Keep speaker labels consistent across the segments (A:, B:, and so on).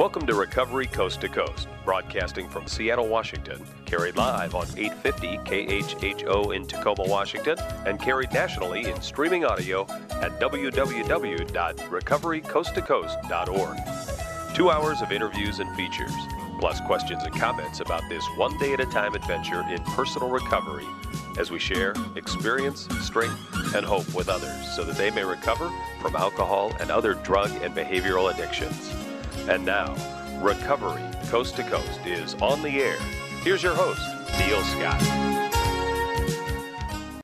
A: Welcome to Recovery Coast to Coast, broadcasting from Seattle, Washington, carried live on 850 KHHO in Tacoma, Washington, and carried nationally in streaming audio at www.recoverycoasttocoast.org. Two hours of interviews and features, plus questions and comments about this one day at a time adventure in personal recovery as we share experience, strength, and hope with others so that they may recover from alcohol and other drug and behavioral addictions. And now, Recovery Coast to Coast is on the air. Here's your host, Neil Scott.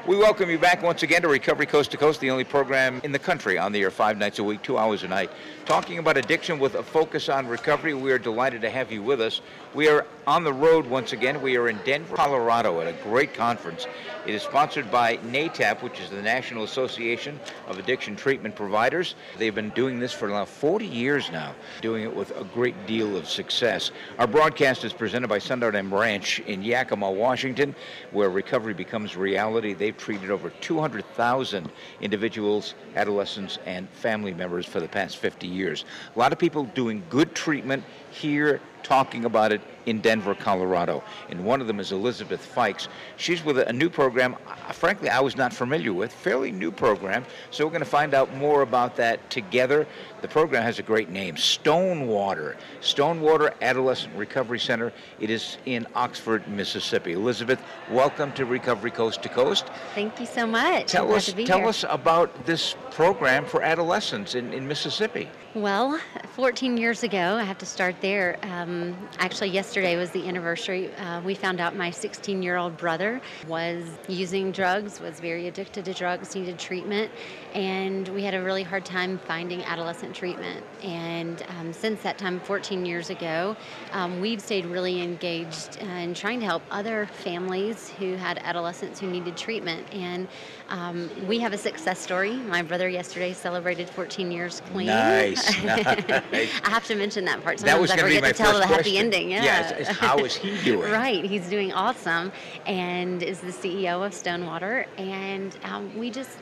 B: We welcome you back once again to Recovery Coast to Coast, the only program in the country on the air five nights a week, two hours a night, talking about addiction with a focus on recovery. We are delighted to have you with us. We are on the road once again. We are in Denver, Colorado at a great conference. It is sponsored by NAATP, which is the National Association of Addiction Treatment Providers. They've been doing this for about 40 years now, doing it with a great deal of success. Our broadcast is presented by Sundown M Ranch in Yakima, Washington, where recovery becomes reality. They've treated over 200,000 individuals, adolescents, and family members for the past 50 years. A lot of people doing good treatment here talking about it in Denver, Colorado. And one of them is Elizabeth Fikes. She's with a new program, frankly, I was not familiar with, fairly new program. So we're going to find out more about that together. The program has a great name Stonewater. Stonewater Adolescent Recovery Center. It is in Oxford, Mississippi. Elizabeth, welcome to Recovery Coast to Coast.
C: Thank you so much.
B: Tell us, tell
C: here.
B: us about this program for adolescents in, in Mississippi.
C: Well, 14 years ago, I have to start there. Um, actually, yesterday was the anniversary. Uh, we found out my 16 year old brother was using drugs, was very addicted to drugs, needed treatment, and we had a really hard time finding adolescent treatment. And um, since that time, 14 years ago, um, we've stayed really engaged in trying to help other families who had adolescents who needed treatment. And um, we have a success story. My brother yesterday celebrated 14 years clean.
B: Nice, nice.
C: I have to mention that part.
B: That was
C: Sometimes I
B: to be
C: forget
B: my
C: to tell the happy
B: question.
C: ending. Yeah.
B: How is he doing?
C: right. He's doing awesome, and is the CEO of Stonewater. And um, we just,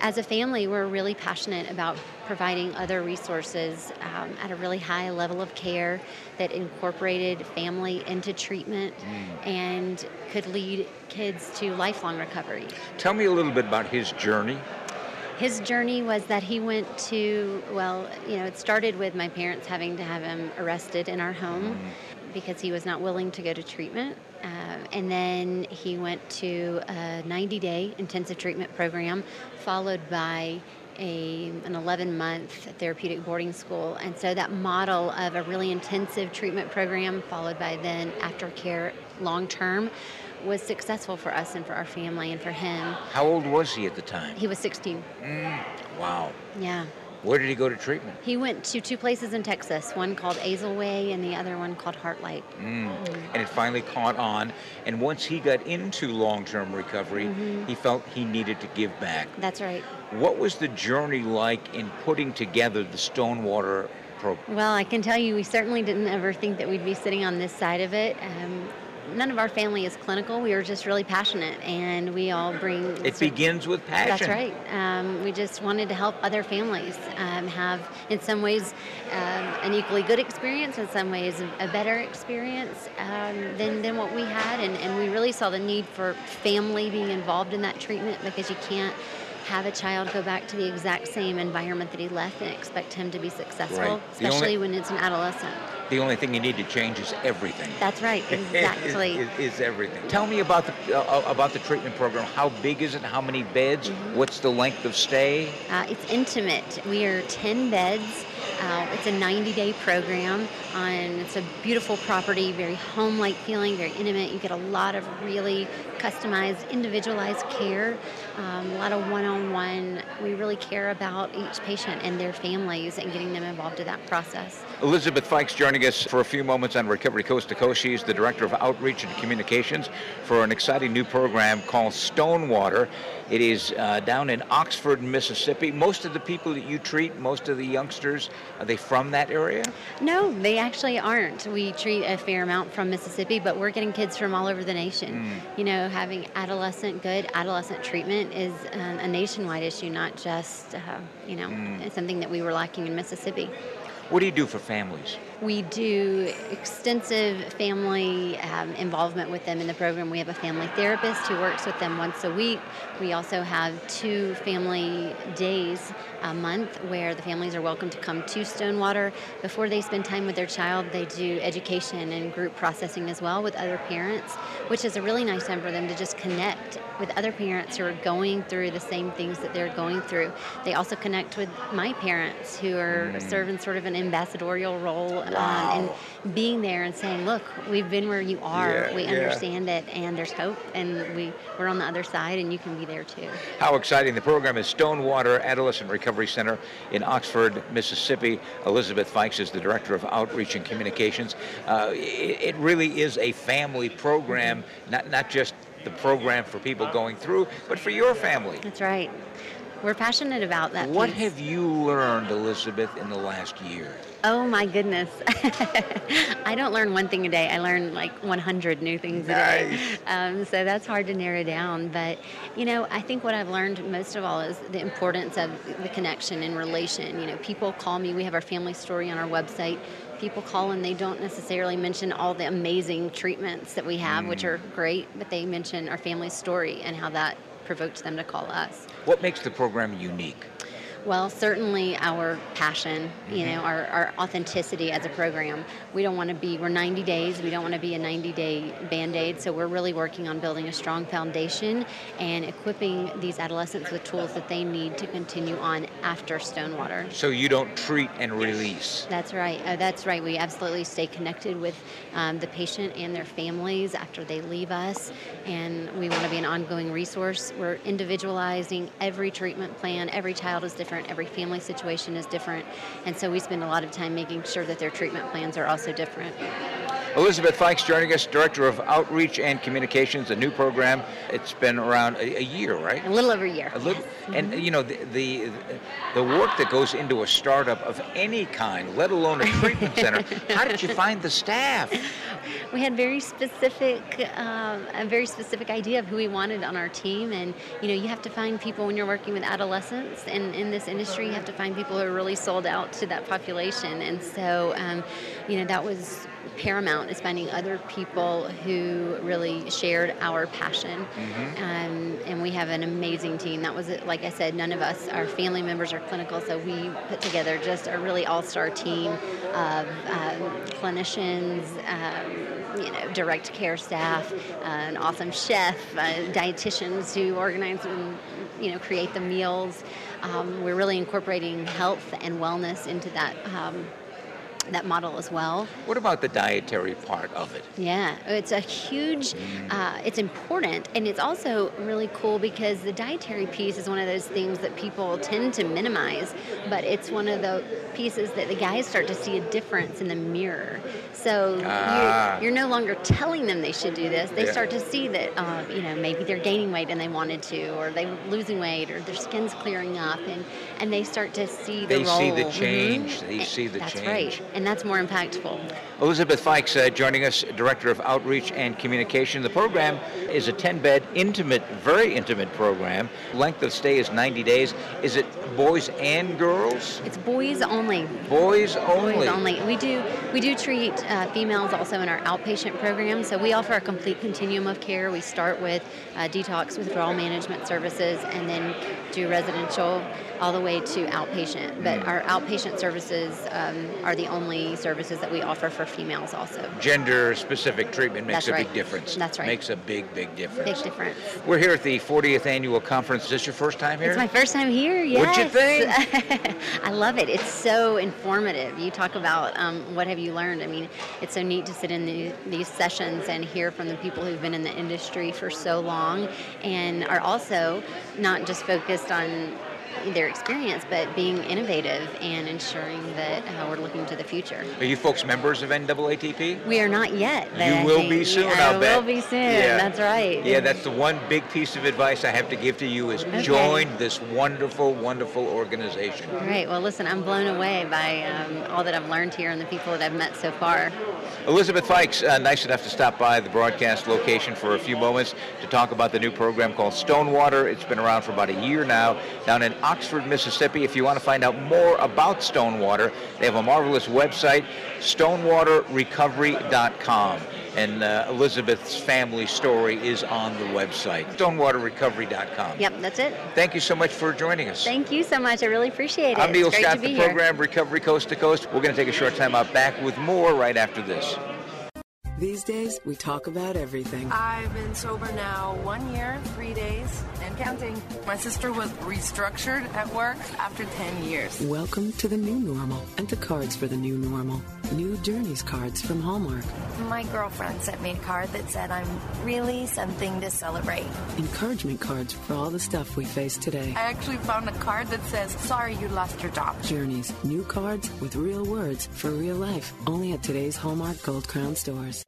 C: as a family, we're really passionate about providing other resources um, at a really high level of care that incorporated family into treatment
B: Mm.
C: and could lead kids to lifelong recovery.
B: Tell me a little bit about his journey.
C: His journey was that he went to, well, you know, it started with my parents having to have him arrested in our home because he was not willing to go to treatment. Uh, and then he went to a 90 day intensive treatment program, followed by a, an 11 month therapeutic boarding school. And so that model of a really intensive treatment program, followed by then aftercare long term, was successful for us and for our family and for him.
B: How old was he at the time?
C: He was 16.
B: Mm, wow.
C: Yeah.
B: Where did he go to treatment?
C: He went to two places in Texas, one called Azelway and the other one called Heartlight.
B: Mm, and it finally caught on. And once he got into long term recovery, mm-hmm. he felt he needed to give back.
C: That's right.
B: What was the journey like in putting together the Stonewater program?
C: Well, I can tell you, we certainly didn't ever think that we'd be sitting on this side of it. Um, none of our family is clinical. We were just really passionate, and we all bring.
B: It begins with passion.
C: That's right. Um, we just wanted to help other families um, have, in some ways, um, an equally good experience, in some ways, a, better experience um, than, than what we had. And, and we really saw the need for family being involved in that treatment because you can't have a child go back to the exact same environment that he left and expect him to be successful,
B: Right. The only-
C: especially when it's an adolescent.
B: The only thing you need to change is everything.
C: That's right, exactly.
B: is, is, is everything. Tell me about the uh, about the treatment program. How big is it? How many beds?
C: Mm-hmm.
B: What's the length of stay?
C: Uh, it's intimate. We are 10 beds. Uh, it's a 90 day program. On, it's a beautiful property, very home like feeling, very intimate. You get a lot of really customized, individualized care, um, a lot of one on one. We really care about each patient and their families and getting them involved in that process.
B: Elizabeth Fikes joining us for a few moments on Recovery Coast to Coast. She's the Director of Outreach and Communications for an exciting new program called Stonewater. It is uh, down in Oxford, Mississippi. Most of the people that you treat, most of the youngsters, are they from that area?
C: No, they actually aren't. We treat a fair amount from Mississippi, but we're getting kids from all over the nation. You know, having adolescent, good adolescent treatment is um, a nationwide issue, not just, uh, you know, it's something that we were lacking in Mississippi.
B: What do you do for families?
C: We do extensive family um, involvement with them in the program. We have a family therapist who works with them once a week. We also have two family days a month where the families are welcome to come to Stonewater. Before they spend time with their child, they do education and group processing as well with other parents, which is a really nice time for them to just connect with other parents who are going through the same things that they're going through. They also connect with my parents who are mm. serving sort of an ambassadorial role
B: wow.
C: um, and being there and saying, "Look, we've been where you are.
B: Yeah,
C: we
B: yeah.
C: understand it, and there's hope, and we we're on the other side, and you can be there too."
B: How exciting! The program is Stonewater Adolescent Recovery Center in Oxford, Mississippi. Elizabeth Fikes is the director of outreach and communications. Uh, it, it really is a family program, not not just the program for people going through, but for your family.
C: That's right. We're passionate about that.
B: What
C: piece.
B: have you learned, Elizabeth, in the last year?
C: Oh my goodness. I don't learn one thing a day. I learn like 100 new things
B: nice.
C: a day. Um, so that's hard to narrow down. But, you know, I think what I've learned most of all is the importance of the connection and relation. You know, people call me. We have our family story on our website people call and they don't necessarily mention all the amazing treatments that we have, mm. which are great, but they mention our family story and how that provoked them to call us.
B: What makes the program unique?
C: Well, certainly our passion, you mm-hmm. know, our, our authenticity as a program. We don't want to be, we're 90 days, we don't want to be a 90 day band aid, so we're really working on building a strong foundation and equipping these adolescents with tools that they need to continue on after Stonewater.
B: So you don't treat and release?
C: That's right, uh, that's right. We absolutely stay connected with um, the patient and their families after they leave us, and we want to be an ongoing resource. We're individualizing every treatment plan, every child is different every family situation is different, and so we spend a lot of time making sure that their treatment plans are also different.
B: Elizabeth Fikes joining us, Director of Outreach and Communications, a new program. It's been around a, a year, right?
C: A little over a year.
B: A little,
C: yes.
B: and you know the, the, the work that goes into a startup of any kind, let alone a treatment center. How did you find the staff?
C: We had very specific, um, a very specific idea of who we wanted on our team, and you know you have to find people when you're working with adolescents, and in this industry, you have to find people who are really sold out to that population, and so um, you know that was paramount is finding other people who really shared our passion. Mm-hmm. Um, and we have an amazing team. That was, like I said, none of us, our family members are clinical, so we put together just a really all star team of um, clinicians, um, you know, direct care staff, uh, an awesome chef, uh, dietitians who organize and you know create the meals. Um, we're really incorporating health and wellness into that um, that model as well.
B: What about the dietary part of it?
C: Yeah, it's a huge, uh, it's important, and it's also really cool because the dietary piece is one of those things that people tend to minimize, but it's one of the pieces that the guys start to see a difference in the mirror. So
B: ah.
C: you're, you're, no longer telling them they should do this. They
B: yeah.
C: start to see that, uh, you know, maybe they're gaining weight and they wanted to, or they're losing weight, or their skin's clearing up, and, and they start to see the
B: they
C: role.
B: see the change.
C: Mm-hmm.
B: They see the
C: That's
B: change.
C: right and that's more impactful.
B: Elizabeth Fikes uh, joining us, Director of Outreach and Communication. The program is a 10-bed, intimate, very intimate program. Length of stay is 90 days. Is it boys and girls?
C: It's boys only.
B: Boys only.
C: Boys only. We do we do treat uh, females also in our outpatient program. So we offer a complete continuum of care. We start with uh, detox withdrawal management services, and then do residential all the way to outpatient. But mm. our outpatient services um, are the only services that we offer for females also.
B: Gender specific treatment makes
C: That's
B: a
C: right.
B: big difference.
C: That's right.
B: Makes a big, big difference.
C: Big difference.
B: We're here at the 40th annual conference. Is this your first time here?
C: It's my first time here, yes.
B: What'd you think?
C: I love it. It's so informative. You talk about um, what have you learned. I mean, it's so neat to sit in the, these sessions and hear from the people who've been in the industry for so long and are also not just focused on their experience, but being innovative and ensuring that uh, we're looking to the future.
B: Are you folks members of NAATP?
C: We are not yet.
B: You will be soon,
C: I
B: I'll bet.
C: will be soon.
B: Yeah.
C: That's right.
B: Yeah, that's the one big piece of advice I have to give to you is
C: Okay.
B: join this wonderful, wonderful organization.
C: Great. Well, listen, I'm blown away by um, all that I've learned here and the people that I've met so far.
B: Elizabeth Fikes, uh, nice enough to stop by the broadcast location for a few moments to talk about the new program called Stonewater. It's been around for about a year now down in Oxford, Mississippi. If you want to find out more about Stonewater, they have a marvelous website, stonewaterrecovery.com. And uh, Elizabeth's family story is on the website, stonewaterrecovery.com.
C: Yep, that's it.
B: Thank you so much for joining us.
C: Thank you so much. I really appreciate it.
B: I'm Neil Scott, the
C: here.
B: program Recovery Coast to Coast. We're going to take a short time out back with more right after this.
D: These days, we talk about everything.
E: I've been sober now one year, three days, and counting. My sister was restructured at work after 10 years.
D: Welcome to the new normal and to cards for the new normal. New Journeys cards from Hallmark.
F: My girlfriend sent me a card that said I'm really something to celebrate.
D: Encouragement cards for all the stuff we face today.
E: I actually found a card that says, Sorry you lost your job.
D: Journeys, new cards with real words for real life. Only at today's Hallmark Gold Crown stores.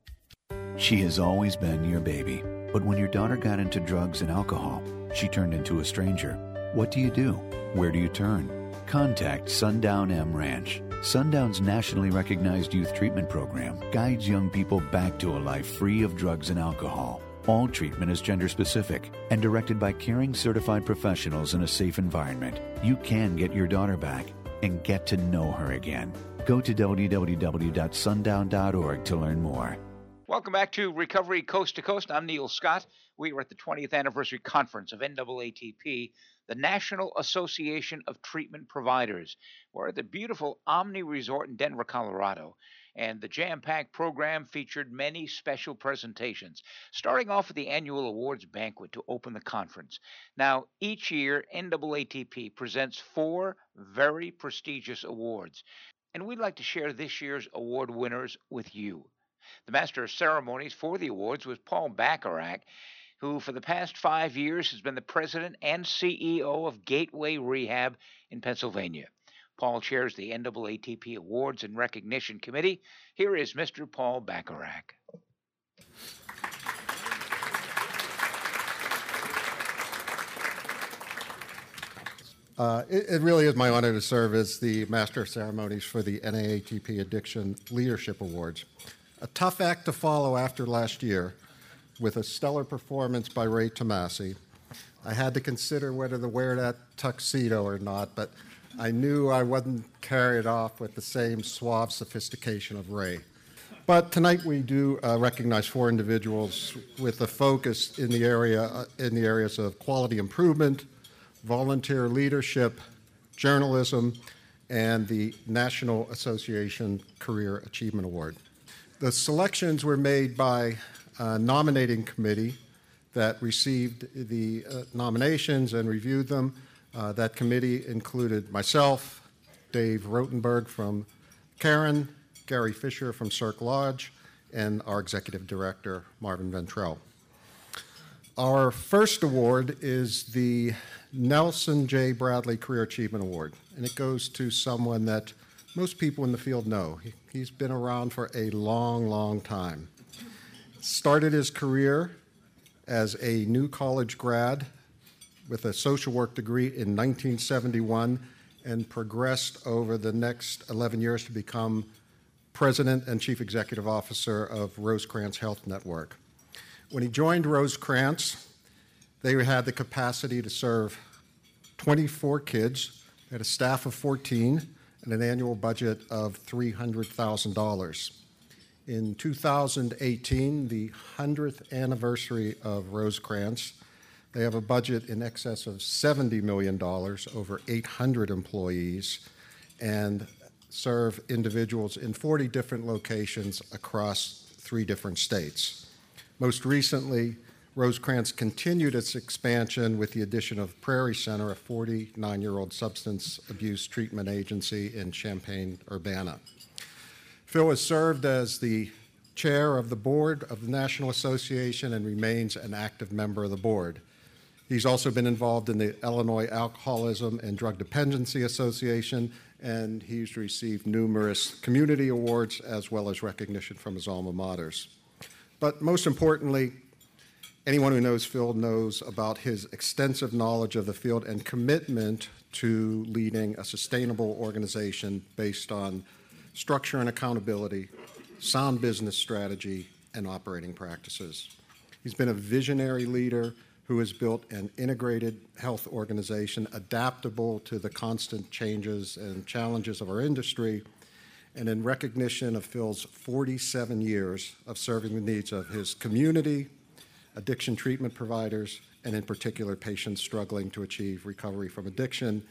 G: She has always been your baby. But when your daughter got into drugs and alcohol, she turned into a stranger. What do you do? Where do you turn? Contact Sundown M Ranch. Sundown's nationally recognized youth treatment program guides young people back to a life free of drugs and alcohol. All treatment is gender specific and directed by caring certified professionals in a safe environment. You can get your daughter back and get to know her again. Go to www.sundown.org to learn more.
B: Welcome back to Recovery Coast to Coast. I'm Neil Scott. We are at the 20th anniversary conference of NAATP, the National Association of Treatment Providers. We're at the beautiful Omni Resort in Denver, Colorado, and the jam packed program featured many special presentations, starting off with the annual awards banquet to open the conference. Now, each year, NAATP presents four very prestigious awards, and we'd like to share this year's award winners with you. The Master of Ceremonies for the awards was Paul Bacharach, who for the past five years has been the president and CEO of Gateway Rehab in Pennsylvania. Paul chairs the NAATP Awards and Recognition Committee. Here is Mr. Paul Bacharach.
H: Uh, it, it really is my honor to serve as the Master of Ceremonies for the NAATP Addiction Leadership Awards. A tough act to follow after last year with a stellar performance by Ray Tamasi. I had to consider whether to wear that tuxedo or not, but I knew I wasn't carried off with the same suave sophistication of Ray. But tonight we do uh, recognize four individuals with a focus in the area uh, in the areas of quality improvement, volunteer leadership, journalism, and the National Association Career Achievement Award. The selections were made by a nominating committee that received the uh, nominations and reviewed them. Uh, that committee included myself, Dave Rotenberg from Caron, Gary Fisher from Cirque Lodge, and our executive director, Marvin Ventrell. Our first award is the Nelson J. Bradley Career Achievement Award, and it goes to someone that most people in the field know. He, he's been around for a long, long time. Started his career as a new college grad with a social work degree in 1971 and progressed over the next 11 years to become president and chief executive officer of Rosecrance Health Network. When he joined Rosecrance, they had the capacity to serve 24 kids, they had a staff of 14, and an annual budget of $300,000. In 2018, the 100th anniversary of Rosecrance, they have a budget in excess of $70 million, over 800 employees, and serve individuals in 40 different locations across three different states. Most recently, Rosecrance continued its expansion with the addition of Prairie Center, a 49 year old substance abuse treatment agency in Champaign, Urbana. Phil has served as the chair of the board of the National Association and remains an active member of the board. He's also been involved in the Illinois Alcoholism and Drug Dependency Association, and he's received numerous community awards as well as recognition from his alma maters. But most importantly, anyone who knows Phil knows about his extensive knowledge of the field and commitment to leading a sustainable organization based on structure and accountability, sound business strategy, and operating practices. He's been a visionary leader who has built an integrated health organization adaptable to the constant changes and challenges of our industry. And in recognition of Phil's 47 years of serving the needs of his community, addiction treatment providers, and in particular, patients struggling to achieve recovery from addiction,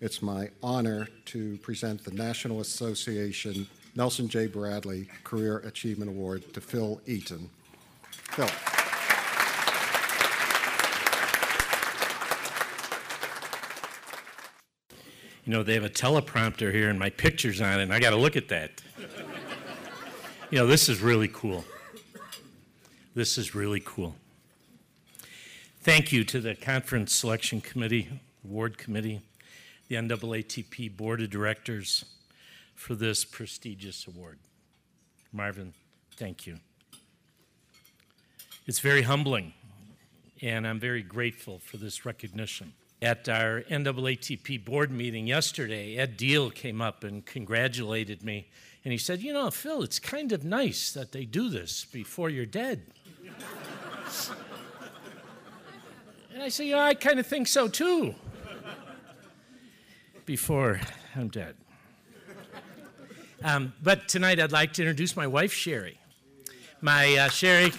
H: it's my honor to present the National Association Nelson J. Bradley Career Achievement Award to Phil Eaton. Phil.
I: You know, they have a teleprompter here and my picture's on it, and I got to look at that. you know, this is really cool. This is really cool. Thank you to the Conference Selection Committee, Award Committee, the NAATP Board of Directors for this prestigious award. Marvin, thank you. It's very humbling, and I'm very grateful for this recognition. At our NAATP board meeting yesterday, Ed Deal came up and congratulated me, and he said, You know, Phil, it's kind of nice that they do this before you're dead. and I say, Yeah, I kind of think so too, before I'm dead. Um, but tonight I'd like to introduce my wife, Sherry. My uh, Sherry,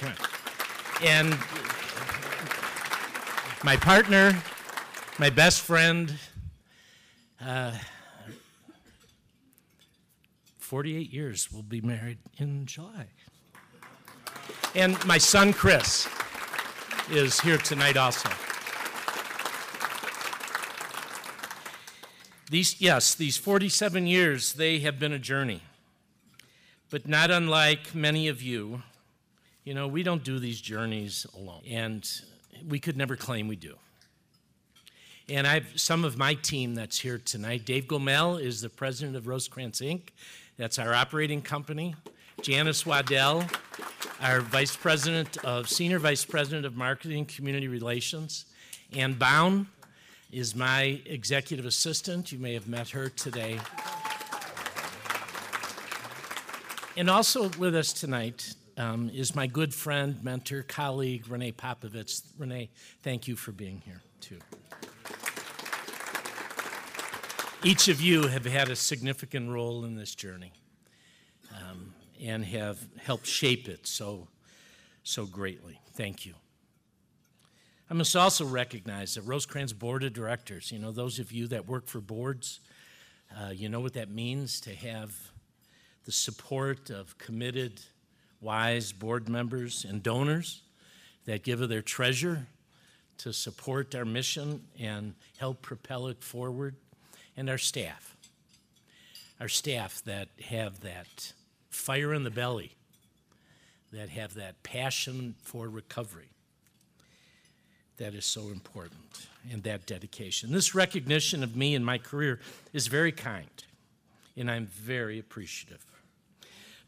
I: and my partner, my best friend, uh, 48 years, we'll be married in July. And my son, Chris, is here tonight also. These, yes, these 47 years, they have been a journey. But not unlike many of you, you know, we don't do these journeys alone. And we could never claim we do. And I have some of my team that's here tonight. Dave Gomel is the president of Rosecrance Inc., that's our operating company. Janice Waddell, our vice president of senior vice president of marketing community relations. Ann Bound is my executive assistant. You may have met her today. And also with us tonight um, is my good friend, mentor, colleague, Renee Popovits. Renee, thank you for being here, too. Each of you have had a significant role in this journey and have helped shape it so, so greatly. Thank you. I must also recognize that Rosecrance Board of Directors, you know, those of you that work for boards, uh, you know what that means to have the support of committed, wise board members and donors that give of their treasure to support our mission and help propel it forward and our staff. Our staff that have that fire in the belly, that have that passion for recovery that is so important, and that dedication. This recognition of me and my career is very kind, and I'm very appreciative.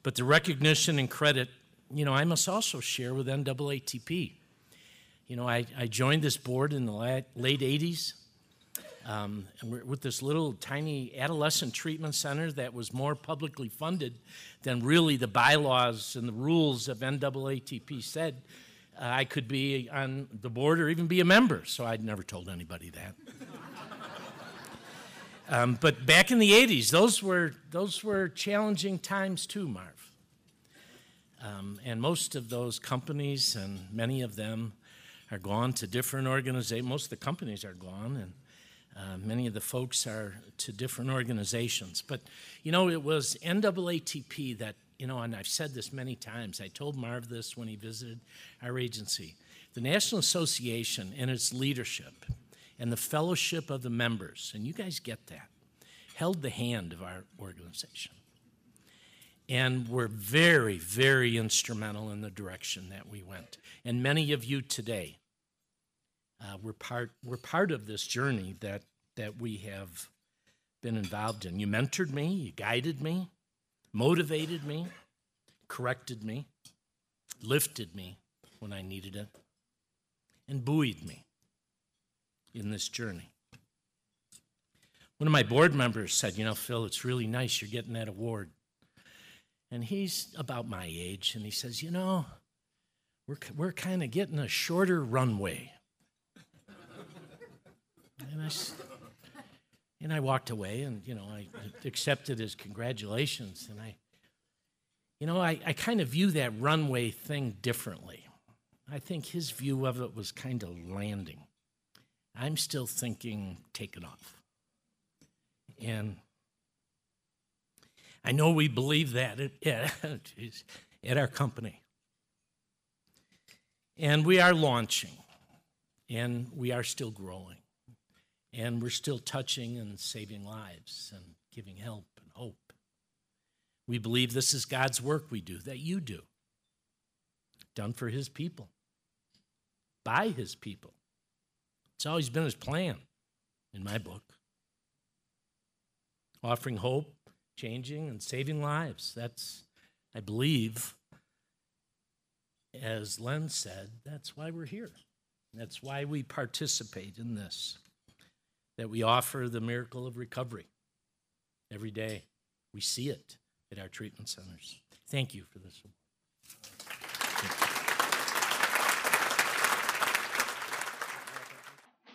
I: But the recognition and credit, you know, I must also share with NAATP. You know, I, I joined this board in the late, late 80s um, with this little tiny adolescent treatment center that was more publicly funded than really the bylaws and the rules of NAATP said, uh, I could be on the board or even be a member. So I'd never told anybody that. um, but back in the 80s, those were, those were challenging times too, Marv. Um, and most of those companies and many of them are gone to different organizations. Most of the companies are gone, and uh, many of the folks are to different organizations. But, you know, it was NAATP that, you know, and I've said this many times. I told Marv this when he visited our agency. The National Association and its leadership and the fellowship of the members, and you guys get that, held the hand of our organization. And were very, very instrumental in the direction that we went. And many of you today uh, we're part we're part of this journey that that we have been involved in. You mentored me, you guided me, motivated me, corrected me, lifted me when I needed it, and buoyed me in this journey. One of my board members said, You know, Phil, it's really nice you're getting that award. And he's about my age, and he says, You know, we're, we're kind of getting a shorter runway And I, and I walked away and, you know, I accepted his congratulations. And I, you know, I, I kind of view that runway thing differently. I think his view of it was kind of landing. I'm still thinking taking off. And I know we believe that at, at our company. And we are launching, and we are still growing, and we're still touching and saving lives and giving help and hope. We believe this is God's work we do, that you do, done for His people, by His people. It's always been His plan in my book. Offering hope, changing, and saving lives. That's, I believe, as Len said, that's why we're here. That's why we participate in this, that we offer the miracle of recovery every day. We see it at our treatment centers. Thank you for this.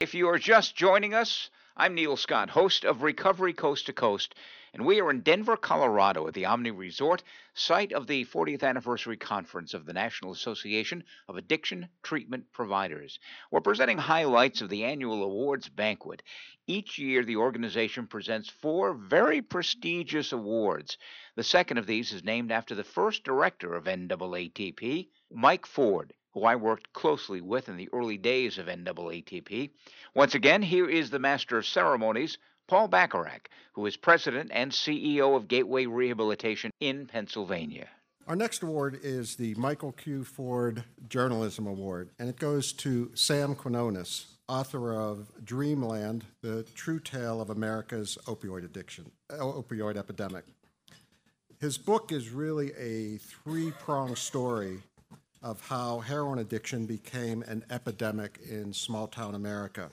B: If you are just joining us, I'm Neil Scott, host of Recovery Coast to Coast, and we are in Denver, Colorado at the Omni Resort, site of the 40th anniversary conference of the National Association of Addiction Treatment Providers. We're presenting highlights of the annual awards banquet. Each year, the organization presents four very prestigious awards. The second of these is named after the first director of NAATP, Mike Ford who I worked closely with in the early days of NAATP. Once again, here is the Master of Ceremonies, Paul Bacharach, who is President and CEO of Gateway Rehabilitation in Pennsylvania.
H: Our next award is the Michael Q. Ford Journalism Award, and it goes to Sam Quinones, author of Dreamland, The True Tale of America's Opioid Addiction, uh, Opioid Epidemic. His book is really a three pronged story of how heroin addiction became an epidemic in small town America.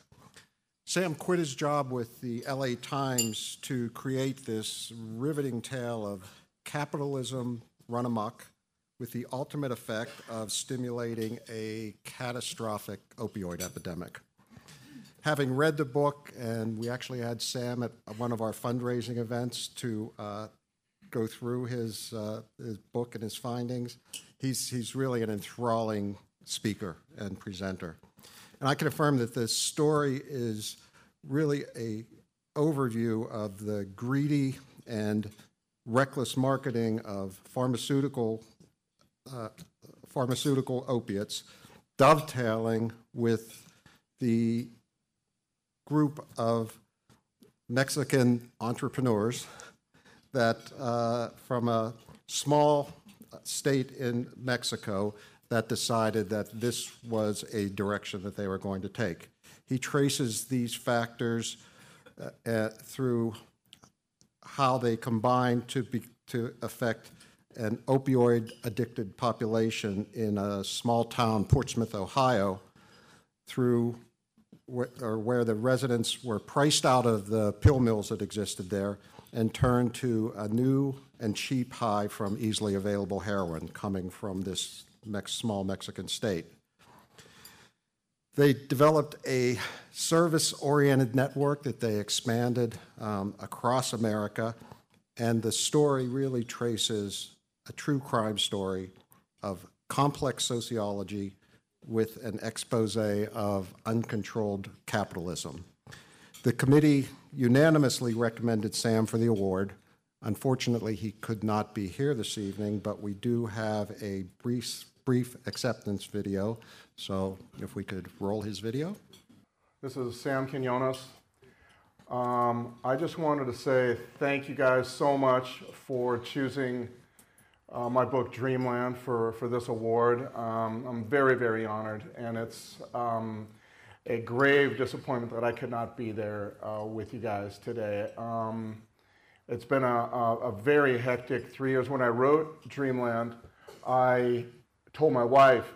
H: Sam quit his job with the LA Times to create this riveting tale of capitalism run amok with the ultimate effect of stimulating a catastrophic opioid epidemic. Having read the book, and we actually had Sam at one of our fundraising events to uh, go through his, uh, his book and his findings, he's, he's really an enthralling speaker and presenter. And I can affirm that this story is really a overview of the greedy and reckless marketing of pharmaceutical uh, pharmaceutical opiates, dovetailing with the group of Mexican entrepreneurs that, uh, from a small state in Mexico that decided that this was a direction that they were going to take. He traces these factors uh, uh, through how they combine to, be, to affect an opioid addicted population in a small town, Portsmouth, Ohio, through wh- or where the residents were priced out of the pill mills that existed there and turned to a new and cheap high from easily available heroin coming from this Mex- small Mexican state. They developed a service oriented network that they expanded um, across America, and the story really traces a true crime story of complex sociology with an expose of uncontrolled capitalism. The committee unanimously recommended Sam for the award. Unfortunately, he could not be here this evening, but we do have a brief, brief acceptance video. So if we could roll his video.
J: This is Sam Quinones. Um, I just wanted to say thank you guys so much for choosing uh, my book Dreamland for, for this award. Um, I'm very, very honored, and it's um, a grave disappointment that I could not be there uh, with you guys today. Um, it's been a, a, a, very hectic three years. When I wrote Dreamland, I told my wife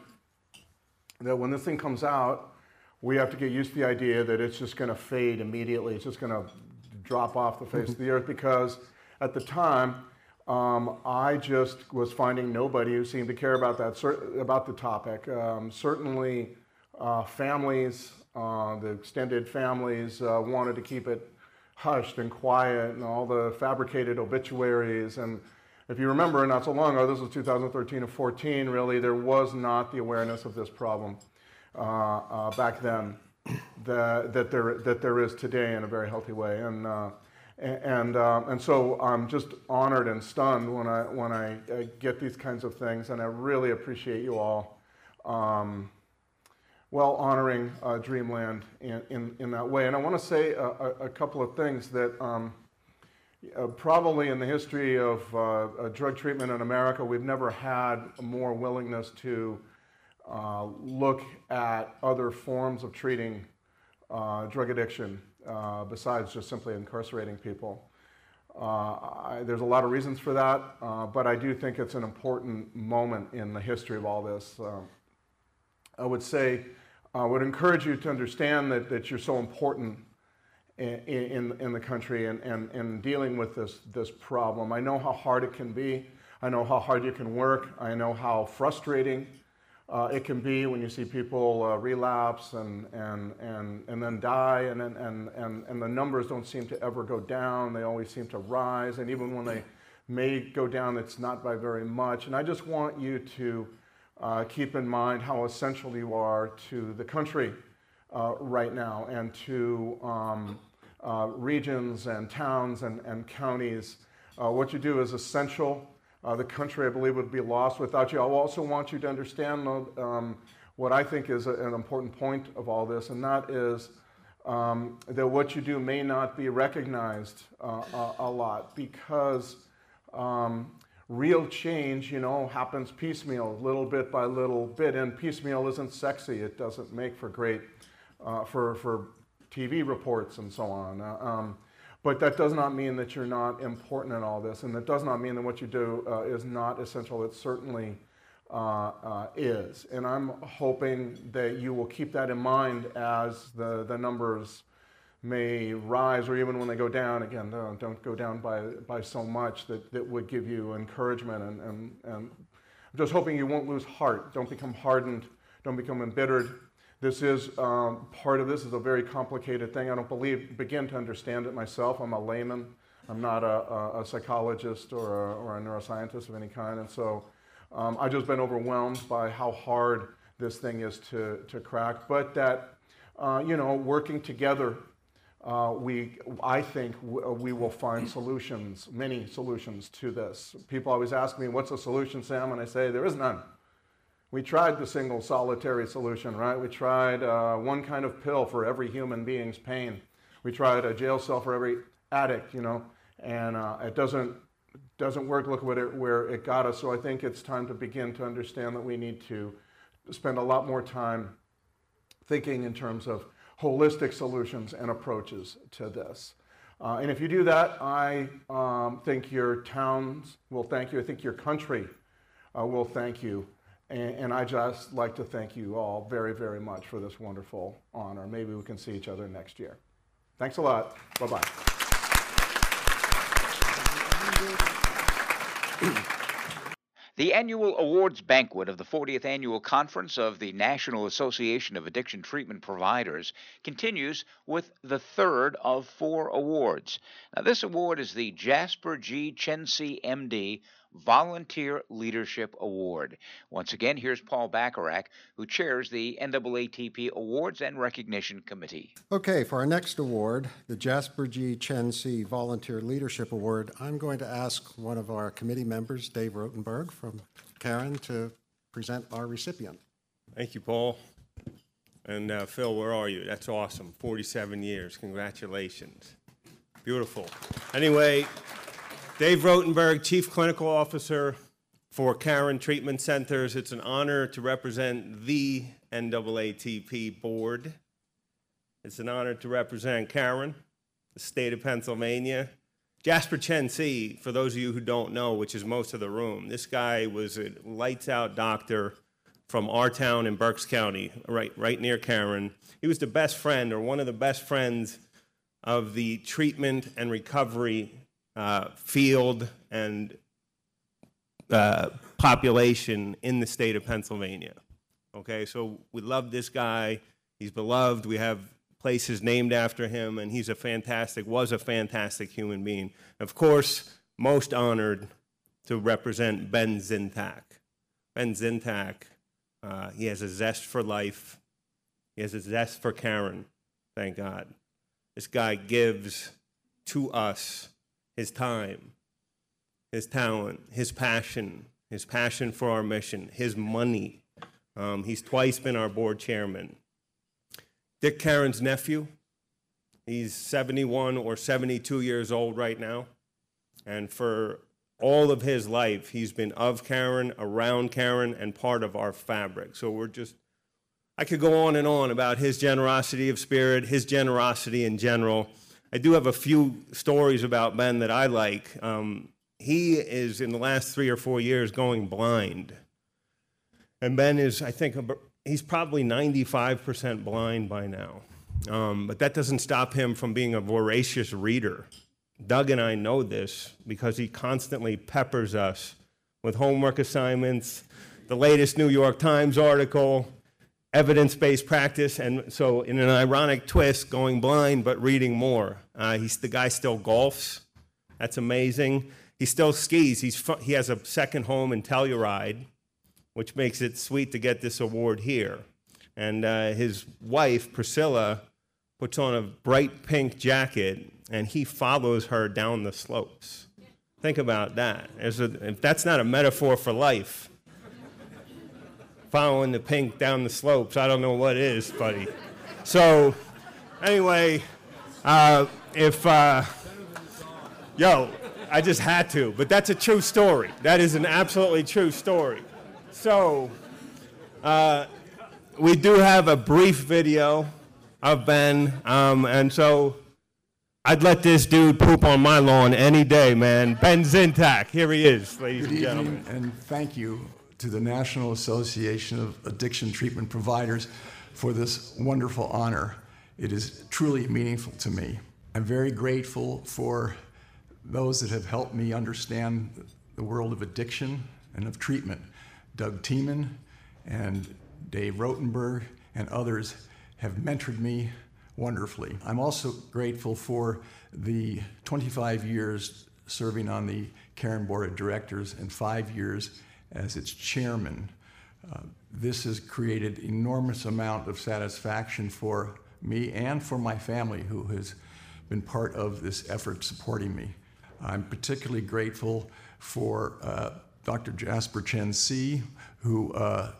J: that when this thing comes out, we have to get used to the idea that it's just going to fade immediately. It's just going to drop off the face of the earth because at the time, um, I just was finding nobody who seemed to care about that about the topic. Um, certainly, uh, families Uh, the extended families uh, wanted to keep it hushed and quiet, and all the fabricated obituaries. And if you remember, not so long ago, this was 2013 and 14, really, there was not the awareness of this problem uh, uh, back then that, that, there, that there is today in a very healthy way. And, uh, and, uh, and so I'm just honored and stunned when I, when I, I get these kinds of things, and I really appreciate you all. Um, well, honoring uh, Dreamland in, in, in, that way. And I want to say a, a, a, couple of things that um, uh, probably in the history of uh, drug treatment in America, we've never had more willingness to uh, look at other forms of treating uh, drug addiction uh, besides just simply incarcerating people. I, there's a lot of reasons for that, but I do think it's an important moment in the history of all this. Um, I would say I would encourage you to understand that, that you're so important in, in, in the country and, and, and dealing with this, this problem. I know how hard it can be. I know how hard you can work. I know how frustrating uh, it can be when you see people uh, relapse and, and, and, and then die, and, and, and, and the numbers don't seem to ever go down. They always seem to rise, and even when they may go down, it's not by very much. And I just want you to uh, keep in mind how essential you are to the country uh, right now and to um, uh, regions and towns and, and counties. Uh, what you do is essential. Uh, the country, I believe, would be lost without you. I also want you to understand um, what I think is a, an important point of all this, and that is um, that what you do may not be recognized uh, a, a, lot because um, real change, you know, happens piecemeal, little bit by little bit. And piecemeal isn't sexy. It doesn't make for great, uh, for, for TV reports and so on. Uh, um, but that does not mean that you're not important in all this. And that does not mean that what you do uh, is not essential. It certainly uh, uh, is. And I'm hoping that you will keep that in mind as the, the numbers may rise or even when they go down, again, don't, go down by, by so much that, that would give you encouragement. And, and, and I'm just hoping you won't lose heart. Don't become hardened. Don't become embittered. This is um, part of this is a very complicated thing. I don't believe begin to understand it myself. I'm a layman. I'm not a, a, psychologist or a, or a, neuroscientist of any kind. And so um, I've just been overwhelmed by how hard this thing is to, to crack. But that, uh, you know, working together uh, we, I think we will find solutions, many solutions to this. People always ask me, what's the solution, Sam? And I say, there is none. We tried the single solitary solution, right? We tried uh, one kind of pill for every human being's pain. We tried a jail cell for every addict, you know, and uh, it doesn't, doesn't work. Look what it, where it got us. So I think it's time to begin to understand that we need to spend a lot more time thinking in terms of holistic solutions and approaches to this. Uh, and if you do that, I um, think your towns will thank you. I think your country uh, will thank you. And, and, I just like to thank you all very, very much for this wonderful honor. Maybe we can see each other next year. Thanks a lot. Bye bye.
B: The annual awards banquet of the 40th Annual Conference of the National Association of Addiction Treatment Providers continues with the third of four awards. Now, this award is the Jasper G. Chen See MD Volunteer Leadership Award. Once again, here's Paul Bacharach, who chairs the NAATP Awards and Recognition Committee.
H: Okay, for our next award, the Jasper G. Chen See Volunteer Leadership Award, I'm going to ask one of our committee members, Dave Rotenberg from Caron, to present our recipient.
K: Thank you, Paul. And uh, Phil, where are you? That's awesome. 47 years. Congratulations. Beautiful. Anyway, Dave Rotenberg, Chief Clinical Officer for Caron Treatment Centers. It's an honor to represent the NAATP board. It's an honor to represent Caron, the state of Pennsylvania. Jasper Chen See, for those of you who don't know, which is most of the room, this guy was a lights out doctor from our town in Berks County, right, right near Caron. He was the best friend or one of the best friends of the treatment and recovery uh, field and uh, population in the state of Pennsylvania. Okay, so we love this guy. He's beloved. We have places named after him, and he's a fantastic, was a fantastic human being. Of course, most honored to represent Ben Zintak. Ben Zintak, uh, he has a zest for life. He has a zest for Caron, thank God. This guy gives to us his time, his talent, his passion, his passion for our mission, his money. Um, he's twice been our board chairman. Dick Caron's nephew, he's 71 or 72 years old right now. And for all of his life, he's been of Caron, around Caron, and part of our fabric. So we're just, I could go on and on about his generosity of spirit, his generosity in general. I do have a few stories about Ben that I like. Um, he is, in the last three or four years, going blind. And Ben is, I think, he's probably 95% blind by now. Um, but that doesn't stop him from being a voracious reader. Doug and I know this because he constantly peppers us with homework assignments, the latest New York Times article, evidence based practice, and so in an ironic twist, going blind but reading more. Uh, he's, the guy still golfs. That's amazing. He still skis. He's, he has a second home in Telluride, which makes it sweet to get this award here. And uh, his wife, Priscilla, puts on a bright pink jacket and he follows her down the slopes. Think about that. A, if that's not a metaphor for life, following the pink down the slopes, I don't know what is, buddy. So, anyway, uh, if, uh, yo, I just had to, but that's a true story. That is an absolutely true story. So, uh, we do have a brief video of Ben, um, and so I'd let this dude poop on my lawn any day, man. Ben Zintak, here he is, ladies
L: Good
K: and gentlemen.
L: And thank you to the National Association of Addiction Treatment Providers for this wonderful honor. It is truly meaningful to me. I'm very grateful for those that have helped me understand the world of addiction and of treatment. Doug Tieman and Dave Rotenberg and others have mentored me wonderfully. I'm also grateful for the 25 years serving on the Caron Board of Directors and five years as its chairman. Uh, this has created enormous amount of satisfaction for me and for my family who has been part of this effort supporting me. I'm particularly grateful for uh, Dr. Jasper Chen See, who uh,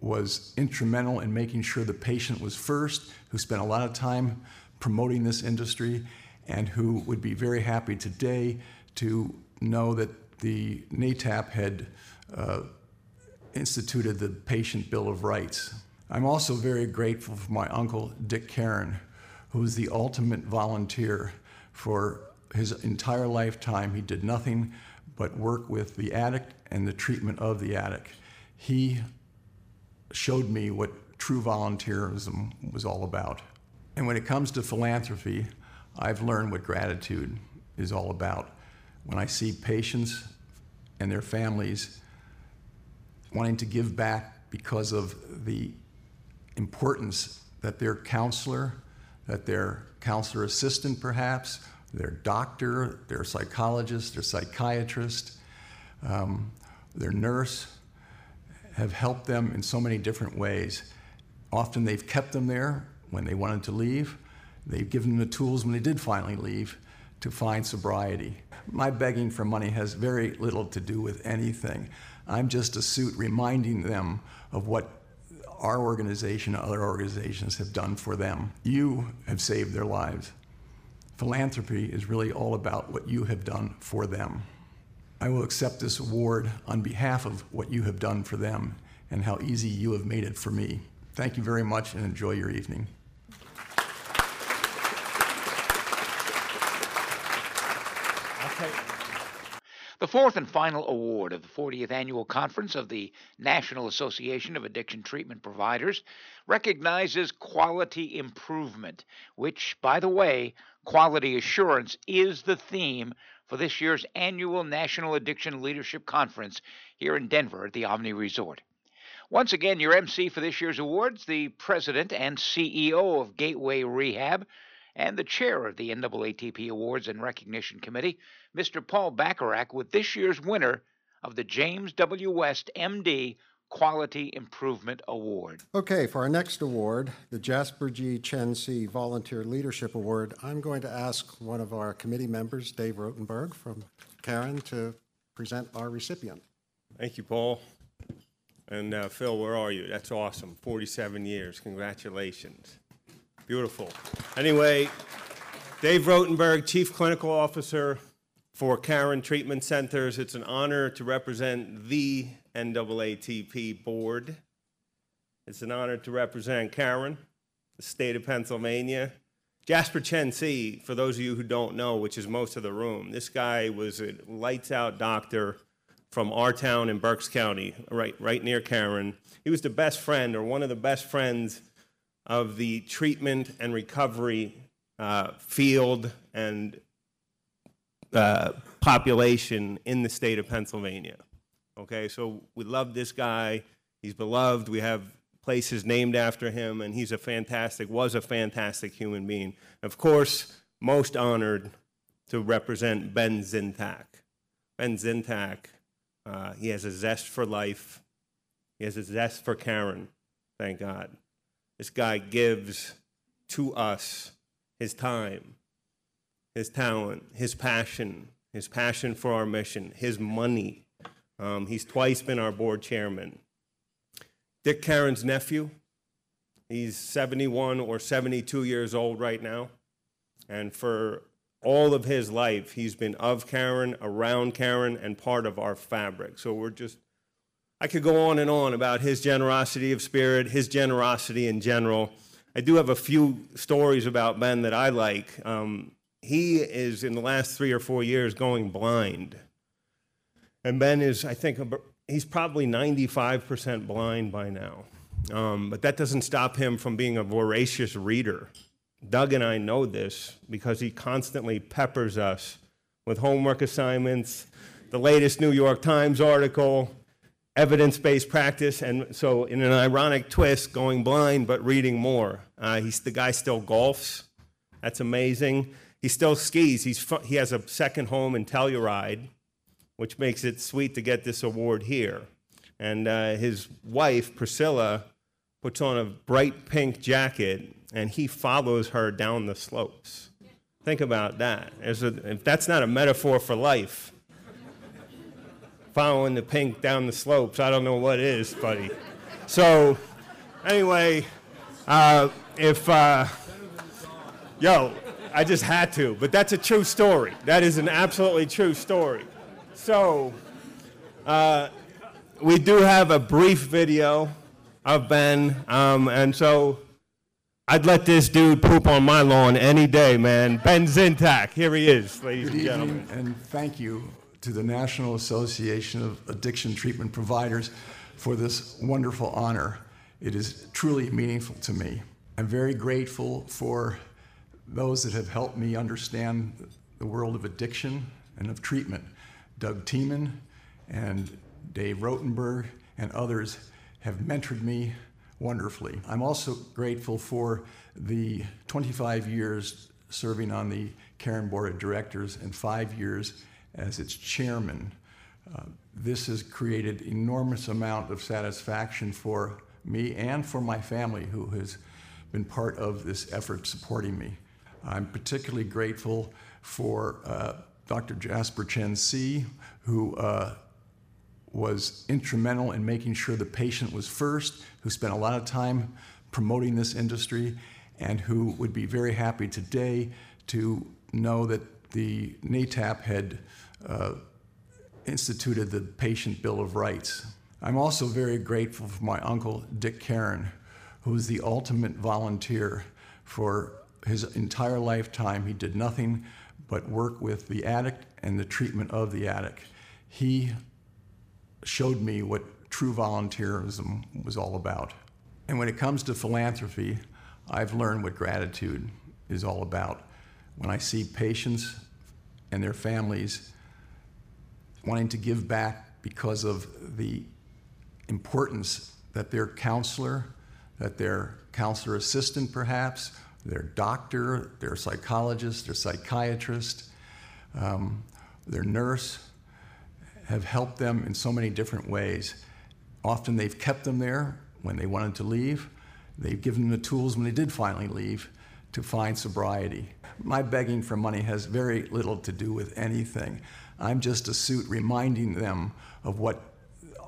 L: was instrumental in making sure the patient was first, who spent a lot of time promoting this industry, and who would be very happy today to know that the NAATP had uh, instituted the Patient Bill of Rights. I'm also very grateful for my uncle, Dick Caron, who was the ultimate volunteer for his entire lifetime. He did nothing but work with the addict and the treatment of the addict. He showed me what true volunteerism was all about. And when it comes to philanthropy, I've learned what gratitude is all about. When I see patients and their families wanting to give back because of the importance that their counselor, that their counselor assistant perhaps, their doctor, their psychologist, their psychiatrist, um, their nurse, have helped them in so many different ways. Often they've kept them there when they wanted to leave. They've given them the tools when they did finally leave to find sobriety. My begging for money has very little to do with anything. I'm just a suit reminding them of what our organization and other organizations have done for them. You have saved their lives. Philanthropy is really all about what you have done for them. I will accept this award on behalf of what you have done for them and how easy you have made it for me. Thank you very much and enjoy your evening.
B: The fourth and final award of the 40th Annual Conference of the National Association of Addiction Treatment Providers recognizes quality improvement, which, by the way, quality assurance is the theme for this year's annual National Addiction Leadership Conference here in Denver at the Omni Resort. Once again, your MC for this year's awards, the president and CEO of Gateway Rehab and the chair of the NAATP Awards and Recognition Committee, Mr. Paul Bacharach, with this year's winner of the James W. West, MD, Quality Improvement Award.
H: Okay, for our next award, the Jasper G. Chen See. Volunteer Leadership Award, I'm going to ask one of our committee members, Dave Rotenberg from Caron, to present our recipient.
K: Thank you, Paul. And uh, Phil, where are you? That's awesome. 47 years. Congratulations. Beautiful. Anyway, Dave Rotenberg, Chief Clinical Officer for Caron Treatment Centers. It's an honor to represent the NAATP board. It's an honor to represent Caron, the state of Pennsylvania. Jasper Chen See, for those of you who don't know, which is most of the room, this guy was a lights out doctor from our town in Berks County, right, right near Caron. He was the best friend or one of the best friends of the treatment and recovery uh, field and uh, population in the state of Pennsylvania. Okay, so we love this guy. He's beloved. We have places named after him, and he's a fantastic, was a fantastic human being. Of course, most honored to represent Ben Zintak. Ben Zintak, uh, he has a zest for life. He has a zest for Caron, thank God. This guy gives to us his time, his talent, his passion, his passion for our mission, his money. Um, he's twice been our board chairman. Dick Caron's nephew, he's 71 or 72 years old right now. And for all of his life, he's been of Caron, around Caron, and part of our fabric. So we're just I could go on and on about his generosity of spirit, his generosity in general. I do have a few stories about Ben that I like. Um, he is, in the last three or four years, going blind. And Ben is, I think, he's probably 95% blind by now. Um, but that doesn't stop him from being a voracious reader. Doug and I know this because he constantly peppers us with homework assignments, the latest New York Times article, evidence based practice, and so in an ironic twist, going blind but reading more. Uh, he's the guy still golfs. That's amazing. He still skis. He's he has a second home in Telluride, which makes it sweet to get this award here. And uh, his wife Priscilla puts on a bright pink jacket, and he follows her down the slopes. Think about that. A, if that's not a metaphor for life, following the pink down the slopes. I don't know what is, buddy. So, anyway, uh, if, uh, yo, I just had to, but that's a true story. That is an absolutely true story. So, uh, we do have a brief video of Ben, um, and so I'd let this dude poop on my lawn any day, man. Ben Zintak, here he is, ladies
L: Good
K: and gentlemen.
L: Evening, and thank you to the National Association of Addiction Treatment Providers for this wonderful honor. It is truly meaningful to me. I'm very grateful for those that have helped me understand the world of addiction and of treatment. Doug Tieman and Dave Rotenberg and others have mentored me wonderfully. I'm also grateful for the 25 years serving on the Caron Board of Directors and five years as its chairman. Uh, this has created enormous amount of satisfaction for me and for my family who has been part of this effort supporting me. I'm particularly grateful for uh, Dr. Jasper Chen See, who uh, was instrumental in making sure the patient was first, who spent a lot of time promoting this industry, and who would be very happy today to know that the NAATP had uh, instituted the Patient Bill of Rights. I'm also very grateful for my uncle, Dick Caron, who was the ultimate volunteer for his entire lifetime. He did nothing but work with the addict and the treatment of the addict. He showed me what true volunteerism was all about. And when it comes to philanthropy, I've learned what gratitude is all about. When I see patients and their families wanting to give back because of the importance that their counselor, that their counselor assistant perhaps, their doctor, their psychologist, their psychiatrist, um, their nurse have helped them in so many different ways. Often they've kept them there when they wanted to leave. They've given them the tools when they did finally leave to find sobriety. My begging for money has very little to do with anything. I'm just a suit reminding them of what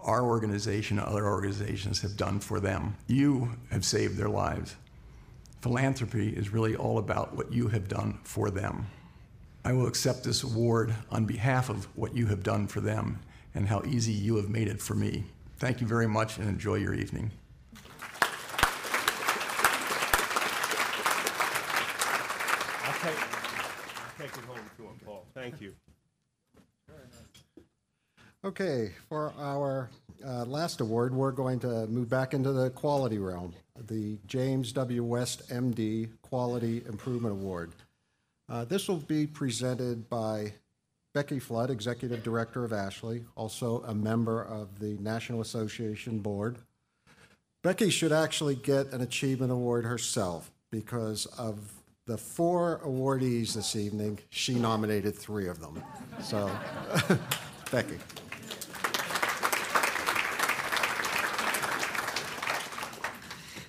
L: our organization and other organizations have done for them. You have saved their lives. Philanthropy is really all about what you have done for them. I will accept this award on behalf of what you have done for them and how easy you have made it for me. Thank you very much and enjoy your evening.
K: I'll take, I'll take it home if you want, Paul. Thank you.
H: Okay, for our uh, last award, we're going to move back into the quality realm, the James W. West MD Quality Improvement Award. Uh, this will be presented by Becky Flood, Executive Director of Ashley, also a member of the National Association Board. Becky should actually get an achievement award herself because of the four awardees this evening, she nominated three of them. So, Becky.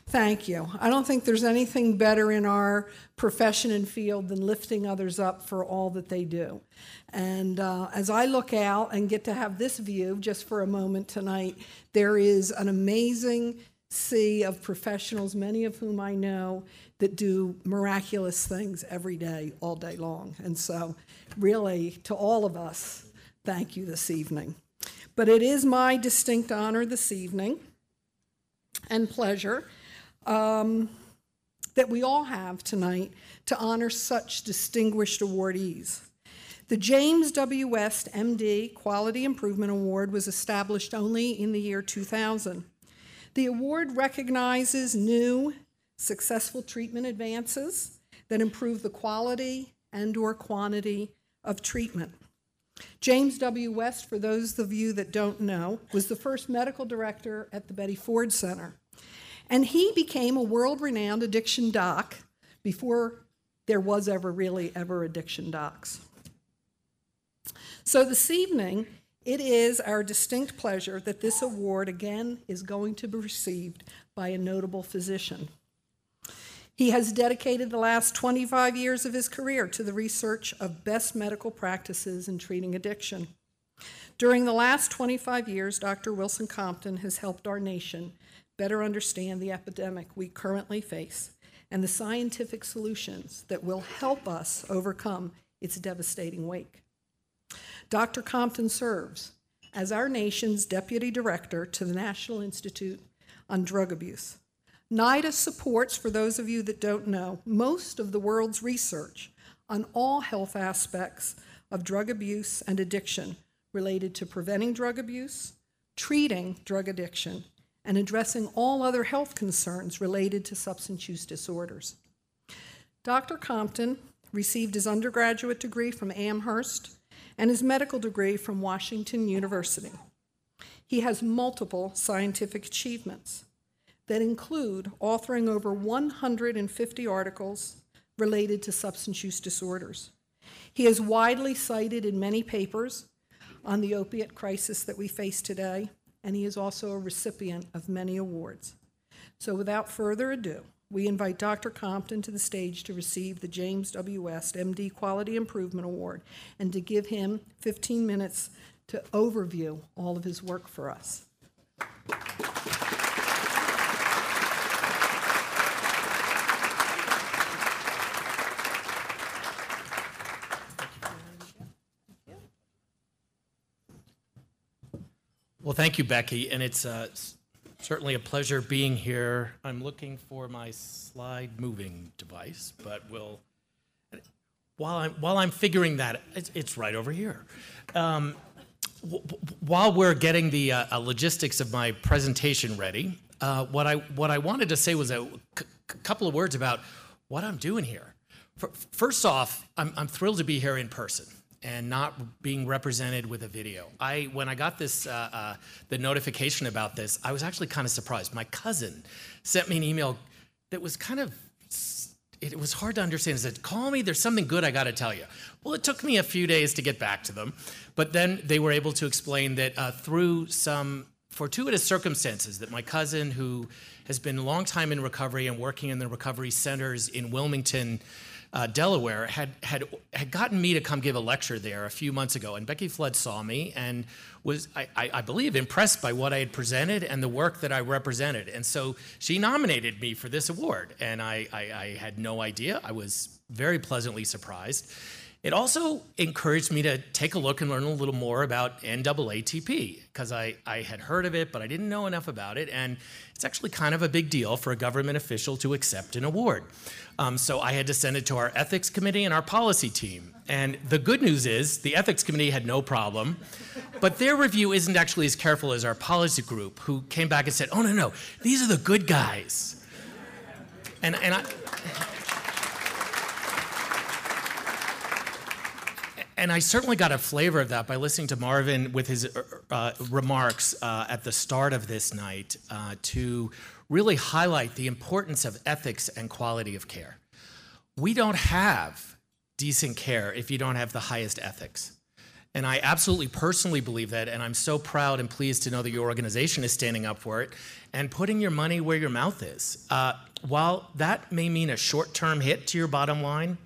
M: Thank you. I don't think there's anything better in our profession and field than lifting others up for all that they do. And uh, as I look out and get to have this view just for a moment tonight, there is an amazing sea of professionals, many of whom I know, that do miraculous things every day, all day long. And so, really, to all of us, thank you this evening. But it is my distinct honor this evening and pleasure um, that we all have tonight to honor such distinguished awardees. The James W. West MD Quality Improvement Award was established only in the year 2000. The award recognizes new, successful treatment advances that improve the quality and or quantity of treatment. James W. West, for those of you that don't know, was the first medical director at the Betty Ford Center. And he became a world renowned addiction doc before there was ever really ever addiction docs. So this evening, it is our distinct pleasure that this award again is going to be received by a notable physician. He has dedicated the last 25 years of his career to the research of best medical practices in treating addiction. During the last 25 years, Dr. Wilson Compton has helped our nation better understand the epidemic we currently face and the scientific solutions that will help us overcome its devastating wake. Dr. Compton serves as our nation's deputy director to the National Institute on Drug Abuse. NIDA supports, for those of you that don't know, most of the world's research on all health aspects of drug abuse and addiction related to preventing drug abuse, treating drug addiction, and addressing all other health concerns related to substance use disorders. Dr. Compton received his undergraduate degree from Amherst and his medical degree from Washington University. He has multiple scientific achievements that include authoring over 150 articles related to substance use disorders. He is widely cited in many papers on the opiate crisis that we face today, and he is also a recipient of many awards. So without further ado, we invite Dr. Compton to the stage to receive the James W. West MD Quality Improvement Award and to give him 15 minutes to overview all of his work for us.
I: Well, thank you, Becky, and it's uh, certainly a pleasure being here. I'm looking for my slide moving device, but we'll. While I'm while I'm figuring that, it's, it's right over here. Um, while we're getting the uh, logistics of my presentation ready, uh, what I what I wanted to say was a couple of words about what I'm doing here. First off, I'm, I'm thrilled to be here in person
N: and not being represented with a video. I when I got this uh, uh, the notification about this, I was actually kind of surprised. My cousin sent me an email that was kind of it was hard to understand. He said, "Call me. There's something good I got to tell you." Well, it took me a few days to get back to them, but then they were able to explain that uh, through some fortuitous circumstances, that my cousin, who has been a long time in recovery and working in the recovery centers in Wilmington, uh, Delaware, had, had, had gotten me to come give a lecture there a few months ago. And Becky Flood saw me and was, I, I, believe, impressed by what I had presented and the work that I represented. And so she nominated me for this award. And I, I, I had no idea. I was very pleasantly surprised. It also encouraged me to take a look and learn a little more about NAATP because I, I had heard of it, but I didn't know enough about it. And it's actually kind of a big deal for a government official to accept an award. Um, so I had to send it to our ethics committee and our policy team. And the good news is the ethics committee had no problem, but their review isn't actually as careful as our policy group, who came back and said, oh, no, no, these are the good guys. And, and I. and I certainly got a flavor of that by listening to Marvin with his uh, uh, remarks uh, at the start of this night uh, to really highlight the importance of ethics and quality of care. We don't have decent care if you don't have the highest ethics. And I absolutely personally believe that, and I'm so proud and pleased to know that your organization is standing up for it and putting your money where your mouth is. Uh, while that may mean a short term hit to your bottom line,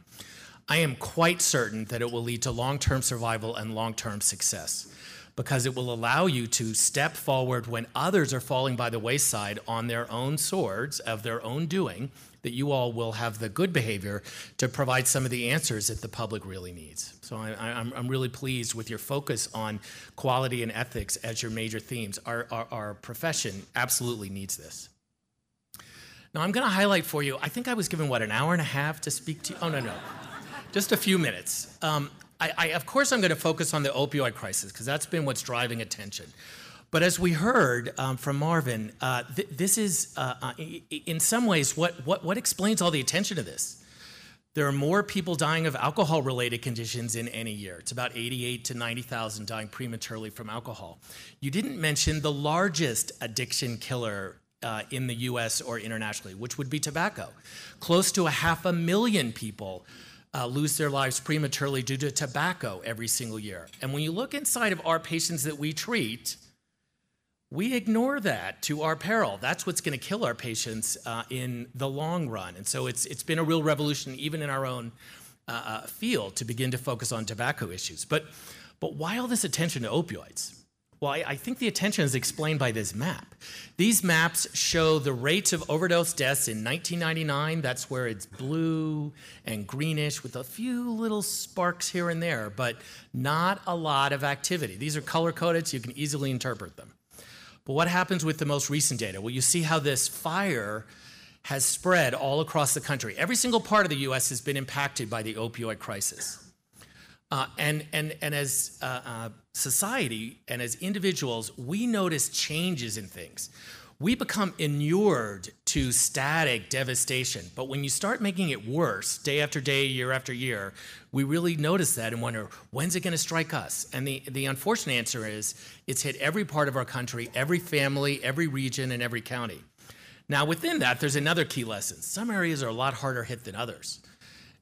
N: I am quite certain that it will lead to long term survival and long term success because it will allow you to step forward when others are falling by the wayside on their own swords of their own doing, that you all will have the good behavior to provide some of the answers that the public really needs. So I, am really pleased with your focus on quality and ethics as your major themes. Our, our, our profession absolutely needs this. Now, I'm going to highlight for you, I think I was given, what, an hour and a half to speak to you? Oh, no, no just a few minutes. Um, I, I, of course, I'm going to focus on the opioid crisis because that's been what's driving attention. But as we heard um, from Marvin, uh, th- this is, uh, uh, in some ways, what, what, what explains all the attention to this. There are more people dying of alcohol related conditions in any year. It's about 88 to 90,000 dying prematurely from alcohol. You didn't mention the largest addiction killer uh, in the US or internationally, which would be tobacco. Close to a half a million people uh, lose their lives prematurely due to tobacco every single year. And when you look inside of our patients that we treat, we ignore that to our peril. That's what's going to kill our patients uh, in the long run. And so it's, it's been a real revolution, even in our own uh, uh field, to begin to focus on tobacco issues. But, but why all this attention to opioids? Well, I, I, think the attention is explained by this map. These maps show the rates of overdose deaths in 1999. That's where it's blue and greenish with a few little sparks here and there, but not a lot of activity. These are color coded so you can easily interpret them. But what happens with the most recent data? Well, you see how this fire has spread all across the country. Every single part of the US has been impacted by the opioid crisis. Uh, and, and, and as uh, uh, society and as individuals, we notice changes in things. We become inured to static devastation. But when you start making it worse day after day, year after year, we really notice that and wonder, when's it going to strike us? And the, the unfortunate answer is it's hit every part of our country, every family, every region, and every county. Now, within that, there's another key lesson. Some areas are a lot harder hit than others.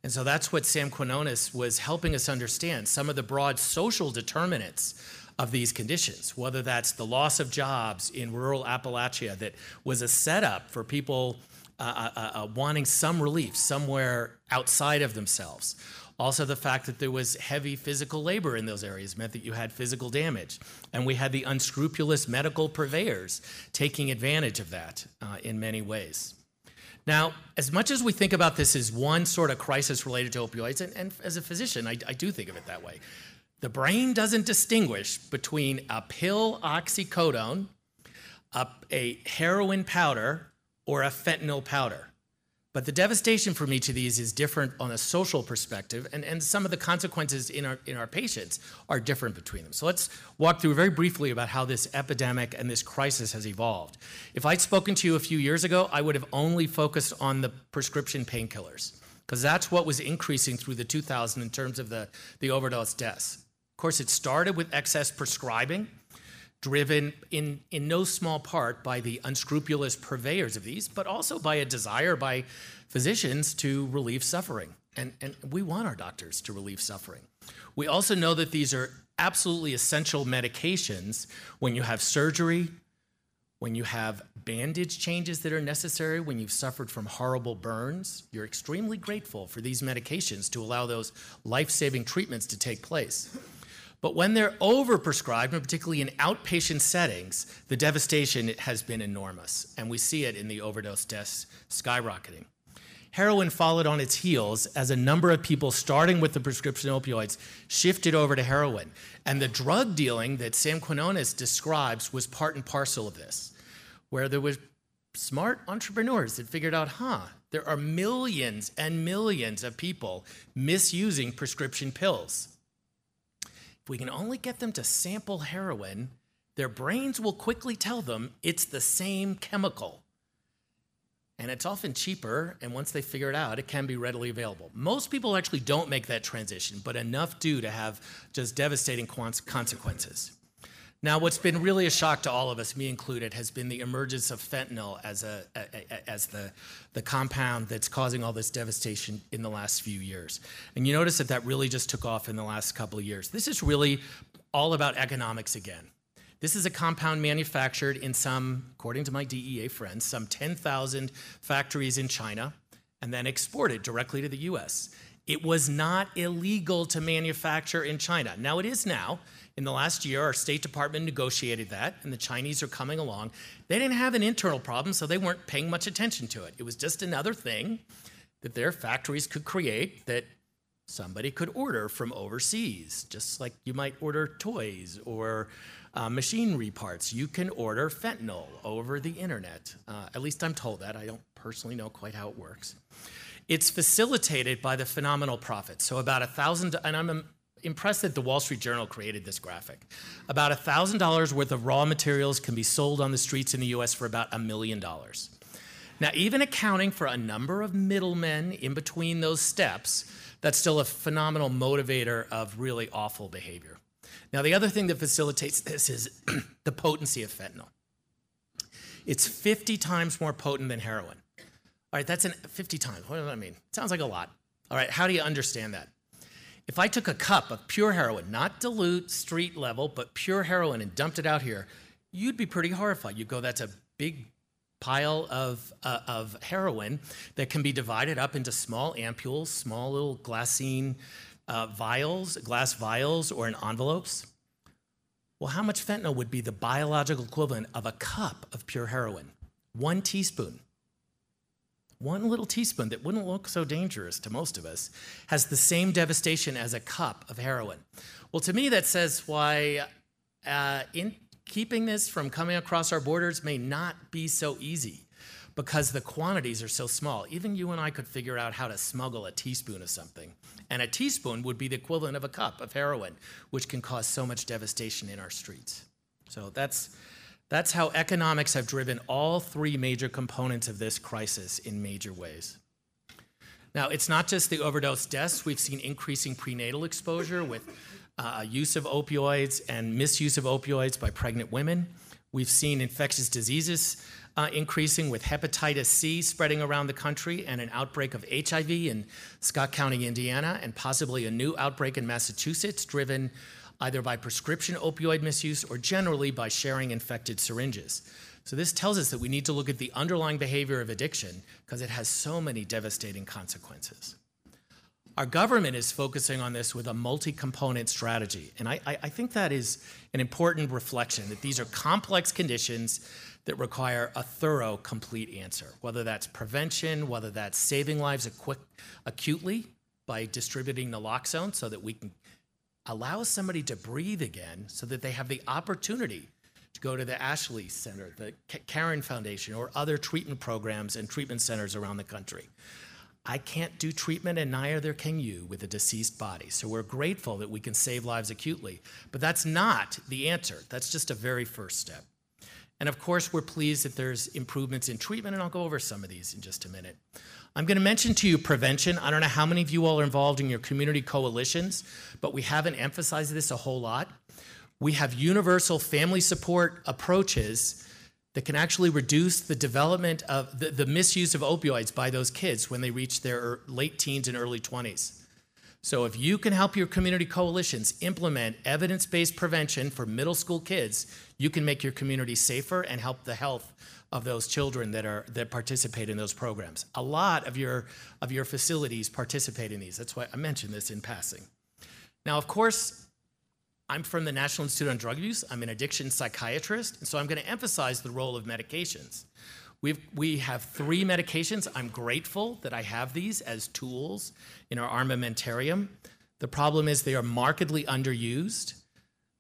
N: And so that's what Sam Quinones was helping us understand some of the broad social determinants of these conditions, whether that's the loss of jobs in rural Appalachia that was a setup for people uh, uh, uh, wanting some relief somewhere outside of themselves. Also, the fact that there was heavy physical labor in those areas meant that you had physical damage. And we had the unscrupulous medical purveyors taking advantage of that uh, in many ways. Now, as much as we think about this as one sort of crisis related to opioids, and, and as a physician, I, I, do think of it that way, the brain doesn't distinguish between a pill oxycodone, a, a heroin powder, or a fentanyl powder. But the devastation from each of these is different on a social perspective, and, and some of the consequences in our, in our patients are different between them. So let's walk through very briefly about how this epidemic and this crisis has evolved. If I'd spoken to you a few years ago, I would have only focused on the prescription painkillers. because that's what was increasing through the 2000s in terms of the, the overdose deaths. Of course, it started with excess prescribing, driven in, in no small part by the unscrupulous purveyors of these, but also by a desire by physicians to relieve suffering. And, and we want our doctors to relieve suffering. We also know that these are absolutely essential medications when you have surgery, when you have bandage changes that are necessary, when you've suffered from horrible burns. You're extremely grateful for these medications to allow those life saving treatments to take place. But when they're overprescribed, and particularly in outpatient settings, the devastation has been enormous. And we see it in the overdose deaths skyrocketing. Heroin followed on its heels as a number of people, starting with the prescription opioids, shifted over to heroin. And the drug dealing that Sam Quinones describes was part and parcel of this, where there was smart entrepreneurs that figured out, huh, there are millions and millions of people misusing prescription pills. If we can only get them to sample heroin, their brains will quickly tell them it's the same chemical. And it's often cheaper, and once they figure it out, it can be readily available. Most people actually don't make that transition, but enough do to have just devastating consequences. Now, what's been really a shock to all of us, me included, has been the emergence of fentanyl as, a, as the, the compound that's causing all this devastation in the last few years. And you notice that that really just took off in the last couple of years. This is really all about economics again. This is a compound manufactured in some, according to my DEA friends, some 10,000 factories in China and then exported directly to the US. It was not illegal to manufacture in China. Now it is now. In the last year, our State Department negotiated that, and the Chinese are coming along. They didn't have an internal problem, so they weren't paying much attention to it. It was just another thing that their factories could create that somebody could order from overseas, just like you might order toys or uh, machinery parts. You can order fentanyl over the internet. Uh, at least I'm told that. I don't personally know quite how it works. It's facilitated by the phenomenal profits. So about a thousand, and I'm impressed that the Wall Street Journal created this graphic. About a $1,000 worth of raw materials can be sold on the streets in the US for about a million dollars. Now, even accounting for a number of middlemen in between those steps, that's still a phenomenal motivator of really awful behavior. Now, the other thing that facilitates this is the potency of fentanyl. It's 50 times more potent than heroin. All right, that's an 50 times. What does that mean? Sounds like a lot. All right, how do you understand that? If I took a cup of pure heroin, not dilute, street level, but pure heroin and dumped it out here, you'd be pretty horrified. You'd go, that's a big pile of, uh, of heroin that can be divided up into small ampules, small little glassine uh, vials, glass vials, or in envelopes. Well, how much fentanyl would be the biological equivalent of a cup of pure heroin? One teaspoon one little teaspoon that wouldn't look so dangerous to most of us has the same devastation as a cup of heroin. Well, to me, that says why uh, in keeping this from coming across our borders may not be so easy because the quantities are so small. Even you and I could figure out how to smuggle a teaspoon of something. And a teaspoon would be the equivalent of a cup of heroin, which can cause so much devastation in our streets. So that's that's how economics have driven all three major components of this crisis in major ways. Now, it's not just the overdose deaths. We've seen increasing prenatal exposure with uh, use of opioids and misuse of opioids by pregnant women. We've seen infectious diseases uh, increasing with hepatitis C spreading around the country and an outbreak of HIV in Scott County, Indiana, and possibly a new outbreak in Massachusetts driven either by prescription opioid misuse or generally by sharing infected syringes. So, this tells us that we need to look at the underlying behavior of addiction because it has so many devastating consequences. Our government is focusing on this with a multi component strategy. And I, I, think that is an important reflection that these are complex conditions that require a thorough, complete answer, whether that's prevention, whether that's saving lives acutely by distributing naloxone so that we can allow somebody to breathe again so that they have the opportunity to go to the Ashley Center, the Caron Foundation, or other treatment programs and treatment centers around the country. I can't do treatment, and neither can you with a deceased body. So we're grateful that we can save lives acutely. But that's not the answer. That's just a very first step. And of course, we're pleased that there's improvements in treatment, and I'll go over some of these in just a minute. I'm going to mention to you prevention. I don't know how many of you all are involved in your community coalitions, but we haven't emphasized this a whole lot. We have universal family support approaches that can actually reduce the development of the, the misuse of opioids by those kids when they reach their late teens and early 20s. So, if you can help your community coalitions implement evidence based prevention for middle school kids, you can make your community safer and help the health of those children that are that participate in those programs. A lot of your of your facilities participate in these. That's why I mentioned this in passing. Now, of course, I'm from the National Institute on Drug Abuse. I'm an addiction psychiatrist, and so I'm going to emphasize the role of medications. We've, we have three medications. I'm grateful that I have these as tools in our armamentarium. The problem is they are markedly underused.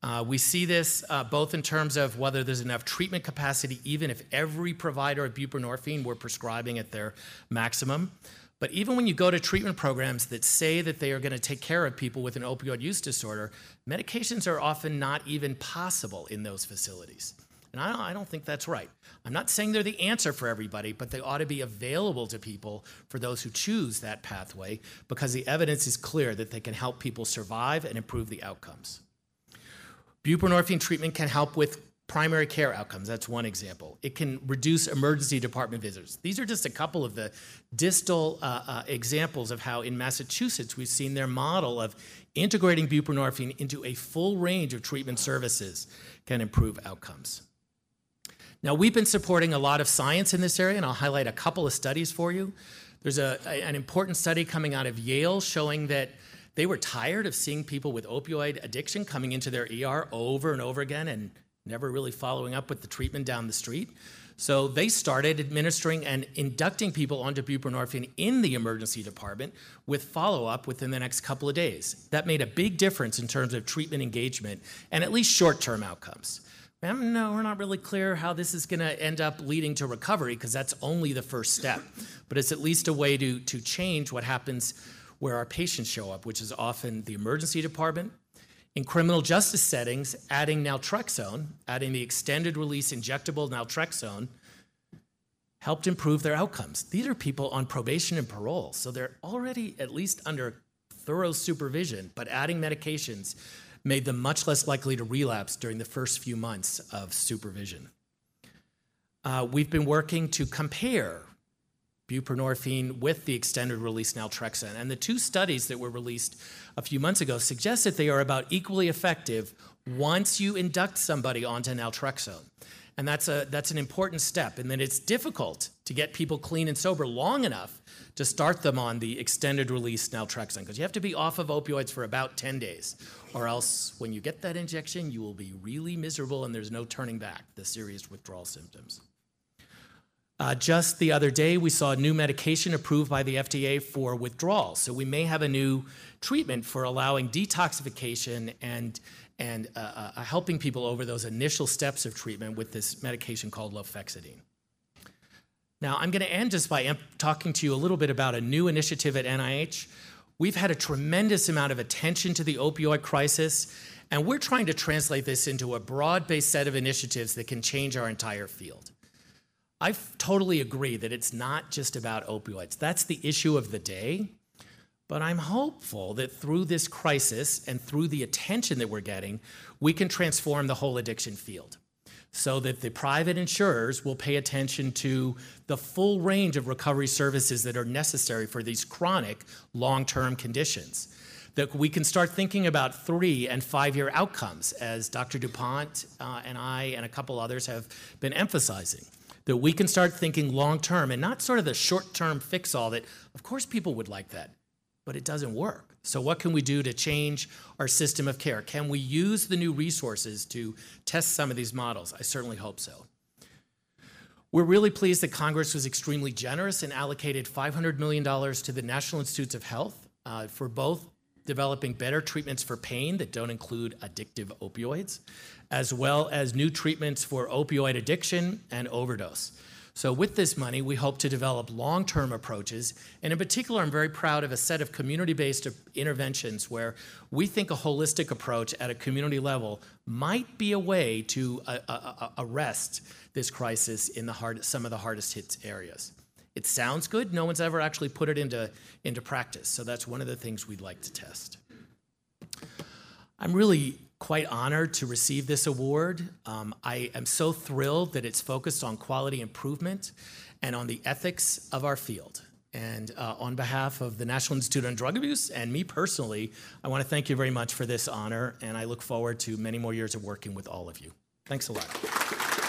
N: Uh, we see this uh, both in terms of whether there's enough treatment capacity, even if every provider of buprenorphine were prescribing at their maximum. But even when you go to treatment programs that say that they are going to take care of people with an opioid use disorder, medications are often not even possible in those facilities. And I don't, I don't think that's right. I'm not saying they're the answer for everybody, but they ought to be available to people for those who choose that pathway because the evidence is clear that they can help people survive and improve the outcomes. Buprenorphine treatment can help with primary care outcomes. That's one example. It can reduce emergency department visits. These are just a couple of the distal uh, uh, examples of how in Massachusetts we've seen their model of integrating buprenorphine into a full range of treatment services can improve outcomes. Now, we've been supporting a lot of science in this area, and I'll highlight a couple of studies for you. There's a, an important study coming out of Yale showing that they were tired of seeing people with opioid addiction coming into their ER over and over again and never really following up with the treatment down the street. So they started administering and inducting people onto buprenorphine in the emergency department with follow up within the next couple of days. That made a big difference in terms of treatment engagement and at least short term outcomes. No, we're not really clear how this is going to end up leading to recovery because that's only the first step. But it's at least a way to, to change what happens where our patients show up, which is often the emergency department. In criminal justice settings, adding naltrexone, adding the extended release injectable naltrexone, helped improve their outcomes. These are people on probation and parole, so they're already at least under thorough supervision, but adding medications made them much less likely to relapse during the first few months of supervision. Uh, we've been working to compare buprenorphine with the extended release naltrexone. And the two studies that were released a few months ago suggest that they are about equally effective once you induct somebody onto naltrexone. And that's, a, that's an important step. And then it's difficult to get people clean and sober long enough to start them on the extended release naltrexone because you have to be off of opioids for about 10 days. Or else, when you get that injection, you will be really miserable and there's no turning back the serious withdrawal symptoms. Uh, just the other day, we saw a new medication approved by the FDA for withdrawal. So we may have a new treatment for allowing detoxification and and uh, uh, helping people over those initial steps of treatment with this medication called lofexidine. Now, I'm going to end just by talking to you a little bit about a new initiative at NIH. We've had a tremendous amount of attention to the opioid crisis, and we're trying to translate this into a broad based set of initiatives that can change our entire field. I totally agree that it's not just about opioids. That's the issue of the day. But I'm hopeful that through this crisis and through the attention that we're getting, we can transform the whole addiction field so that the private insurers will pay attention to the full range of recovery services that are necessary for these chronic long term conditions. That we can start thinking about three and five year outcomes, as Dr. DuPont uh, and I and a couple others have been emphasizing that we can start thinking long term and not sort of the short term fix all that, of course, people would like that, but it doesn't work. So, what can we do to change our system of care? Can we use the new resources to test some of these models? I certainly hope so. We're really pleased that Congress was extremely generous and allocated $500 million to the National Institutes of Health uh, for both developing better treatments for pain that don't include addictive opioids, as well as new treatments for opioid addiction and overdose. So, with this money, we hope to develop long term approaches. And in particular, I'm very proud of a set of community based interventions where we think a holistic approach at a community level might be a way to uh, uh, uh, arrest this crisis in the hard, some of the hardest hit areas. It sounds good, no one's ever actually put it into, into practice. So, that's one of the things we'd like to test. I'm really quite honored to receive this award. Um, I am so thrilled that it's focused on quality improvement and on the ethics of our field. And uh, on behalf of the National Institute on Drug Abuse and me personally, I want to thank you very much for this honor, and I look forward to many more years of working with all of you. Thanks a lot.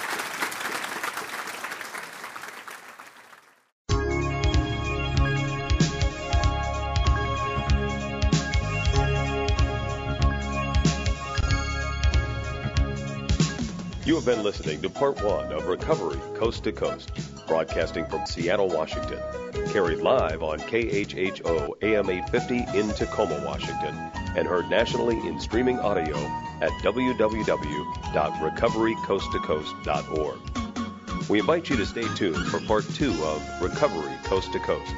A: Have been listening to part one of Recovery Coast to Coast, broadcasting from Seattle, Washington. Carried live on KHHO AM 850 in Tacoma, Washington, and heard nationally in streaming audio at www.recoverycoasttocoast.org. We invite you to stay tuned for part two of Recovery Coast to Coast.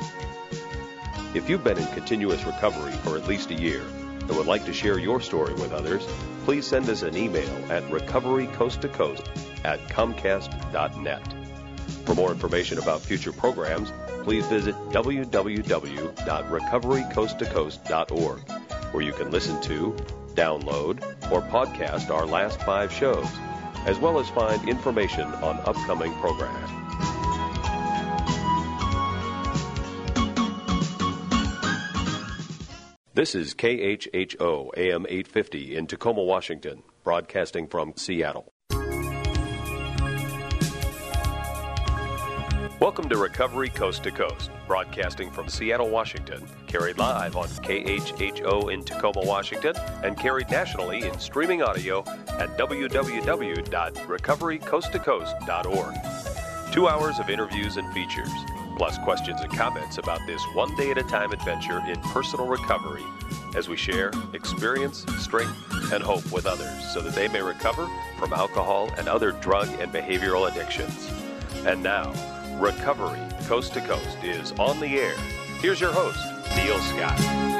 A: If you've been in continuous recovery for at least a year and would like to share your story with others, please send us an email at recoverycoasttocoast at comcast.net. For more information about future programs, please visit www.recoverycoasttocoast.org, where you can listen to, download, or podcast our last five shows, as well as find information on upcoming programs. This is KHHO AM 850 in Tacoma, Washington, broadcasting from Seattle. Welcome to Recovery Coast to Coast, broadcasting from Seattle, Washington, carried live on KHHO in Tacoma, Washington, and carried nationally in streaming audio at www.recoverycoasttocoast.org. Two hours of interviews and features plus questions and comments about this one day at a time adventure in personal recovery as we share experience, strength, and hope with others so that they may recover from alcohol and other drug and behavioral addictions. And now, Recovery Coast to Coast is on the air. Here's your host, Neil Scott.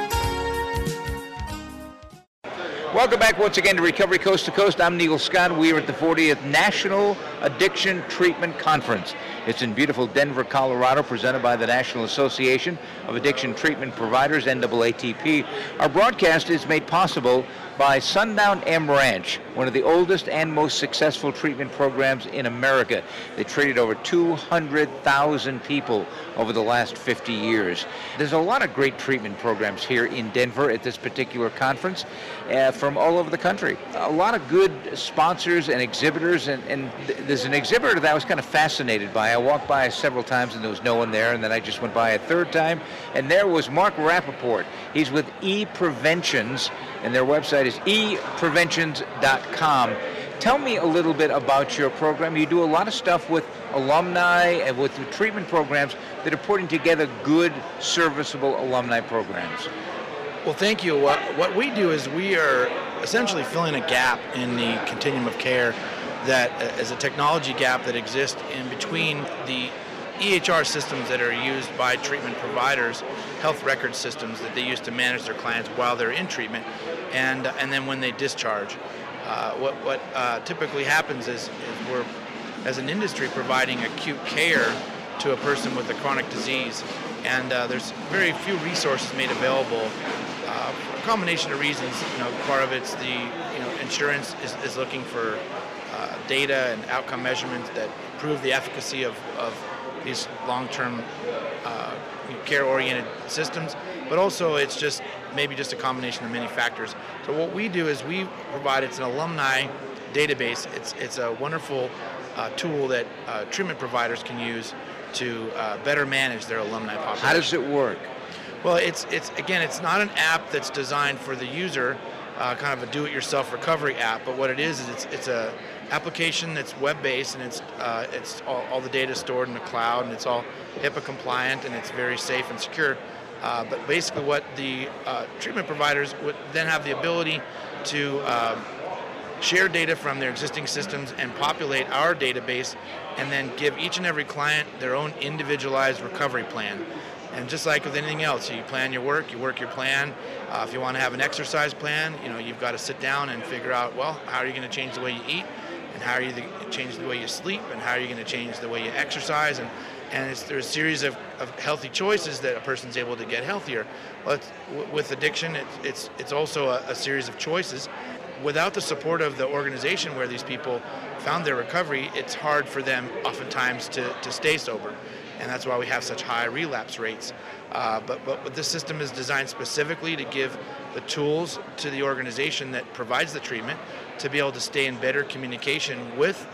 B: Welcome back once again to Recovery Coast to Coast. I'm Neil Scott. We are at the 40th National Addiction Treatment Conference. It's in beautiful Denver, Colorado, presented by the National Association of Addiction Treatment Providers, NAATP. Our broadcast is made possible by Sundown M Ranch, one of the oldest and most successful treatment programs in America. They treated over 200,000 people over the last 50 years. There's a lot of great treatment programs here in Denver at this particular conference uh, from all over the country. A lot of good sponsors and exhibitors, and, and th- there's an exhibitor that I was kind of fascinated by. I walked by several times and there was no one there, and then I just went by a third time, and there was Mark Rappaport. He's with E Preventions, and their website is epreventions.com. Tell me a little bit about your program. You do a lot of stuff with alumni and with the treatment programs that are putting together good, serviceable alumni programs.
O: Well, thank you. What, what we do is we are essentially filling a gap in the continuum of care that uh, is a technology gap that exists in between the EHR systems that are used by treatment providers, health record systems that they use to manage their clients while they're in treatment, and and then when they discharge. Uh, what what uh, typically happens is, is we're, as an industry, providing acute care to a person with a chronic disease, and uh, there's very few resources made available uh, for a combination of reasons. You know, part of it's the you know insurance is, is looking for uh, data and outcome measurements that prove the efficacy of, of these long-term uh, care-oriented systems, but also it's just maybe just a combination of many factors. So what we do is we provide it's an alumni database. It's it's a wonderful uh, tool that uh, treatment providers can use to uh, better manage their alumni population.
B: How does it work?
O: Well, it's it's again, it's not an app that's designed for the user, uh, kind of a do-it-yourself recovery app. But what it is is it's it's a application that's web-based and it's uh, it's all, all, the data stored in the cloud and it's all HIPAA compliant and it's very safe and secure. Uh, but basically, what the uh, treatment providers would then have the ability to um, share data from their existing systems and populate our database and then give each and every client their own individualized recovery plan. And just like with anything else, you plan your work, you work your plan. Uh, if you want to have an exercise plan, you know you've got to sit down and figure out, well, how are you going to change the way you eat, and how are you going to change the way you sleep, and how are you going to change the way you exercise, and and there's a series of, of healthy choices that a person's able to get healthier. But with addiction, it's it's, it's also a, a series of choices. Without the support of the organization where these people found their recovery, it's hard for them oftentimes to, to stay sober and that's why we have such high relapse rates. Uh, but, but, this system is designed specifically to give the tools to the organization that provides the treatment to be able to stay in better communication with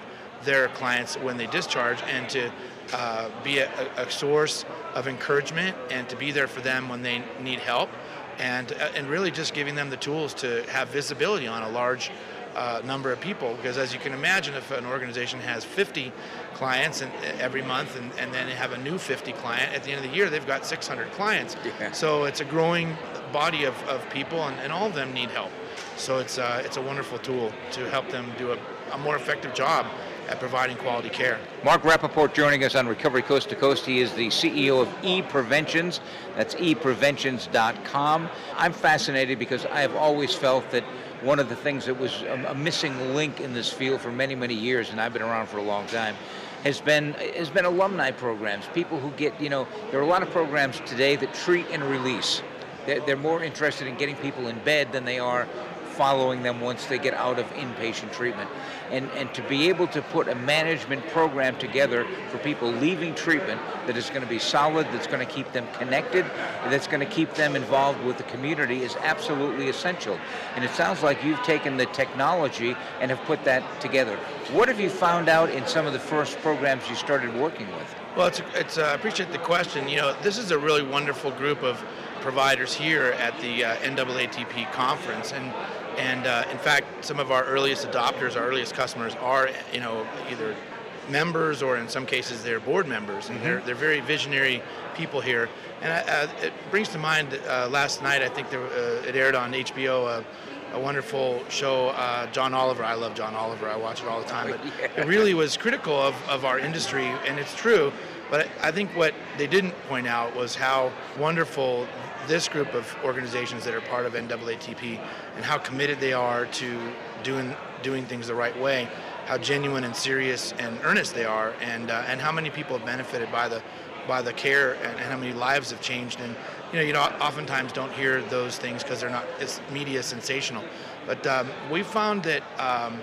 O: their clients when they discharge and to uh, be a, a, source of encouragement and to be there for them when they need help and, uh, and really just giving them the tools to have visibility on a large uh, number of people because as you can imagine if an organization has 50 clients and, uh, every month and, and then they have a new 50 client at the end of the year they've got 600 clients yeah. so it's a growing body of, of people and, and all of them need help so it's, uh, it's a wonderful tool to help them do a, a more effective job at providing quality care.
B: Mark Rappaport joining us on Recovery Coast to Coast. He is the CEO of ePreventions. That's epreventions.com. I'm fascinated because I have always felt that one of the things that was a, a missing link in this field for many, many years, and I've been around for a long time, has been has been alumni programs. People who get, you know, there are a lot of programs today that treat and release. They're, they're more interested in getting people in bed than they are following them once they get out of inpatient treatment. And, and to be able to put a management program together for people leaving treatment that is going to be solid, that's going to keep them connected, that's going to keep them involved with the community is absolutely essential. And it sounds like you've taken the technology and have put that together. What have you found out in some of the first programs you started working with?
O: Well, it's, it's uh, I appreciate the question. You know, this is a really wonderful group of providers here at the uh, NAATP conference, and and uh, in fact, some of our earliest adopters, our earliest customers are, you know, either members or in some cases they're board members, and mm-hmm. they're, they're very visionary people here. And uh, it brings to mind uh, last night, I think there, uh, it aired on HBO. Uh, a wonderful show, uh, John Oliver. I love John Oliver. I watch it all the time. But yeah. it really was critical of, of our industry, and it's true. But I think what they didn't point out was how wonderful this group of organizations that are part of NAATP and how committed they are to doing doing things the right way, how genuine and serious and earnest they are, and uh, and how many people have benefited by the by the care and, and, how many lives have changed. And you know, you know, oftentimes don't hear those things because they're not it's media sensational. But um, we found that um,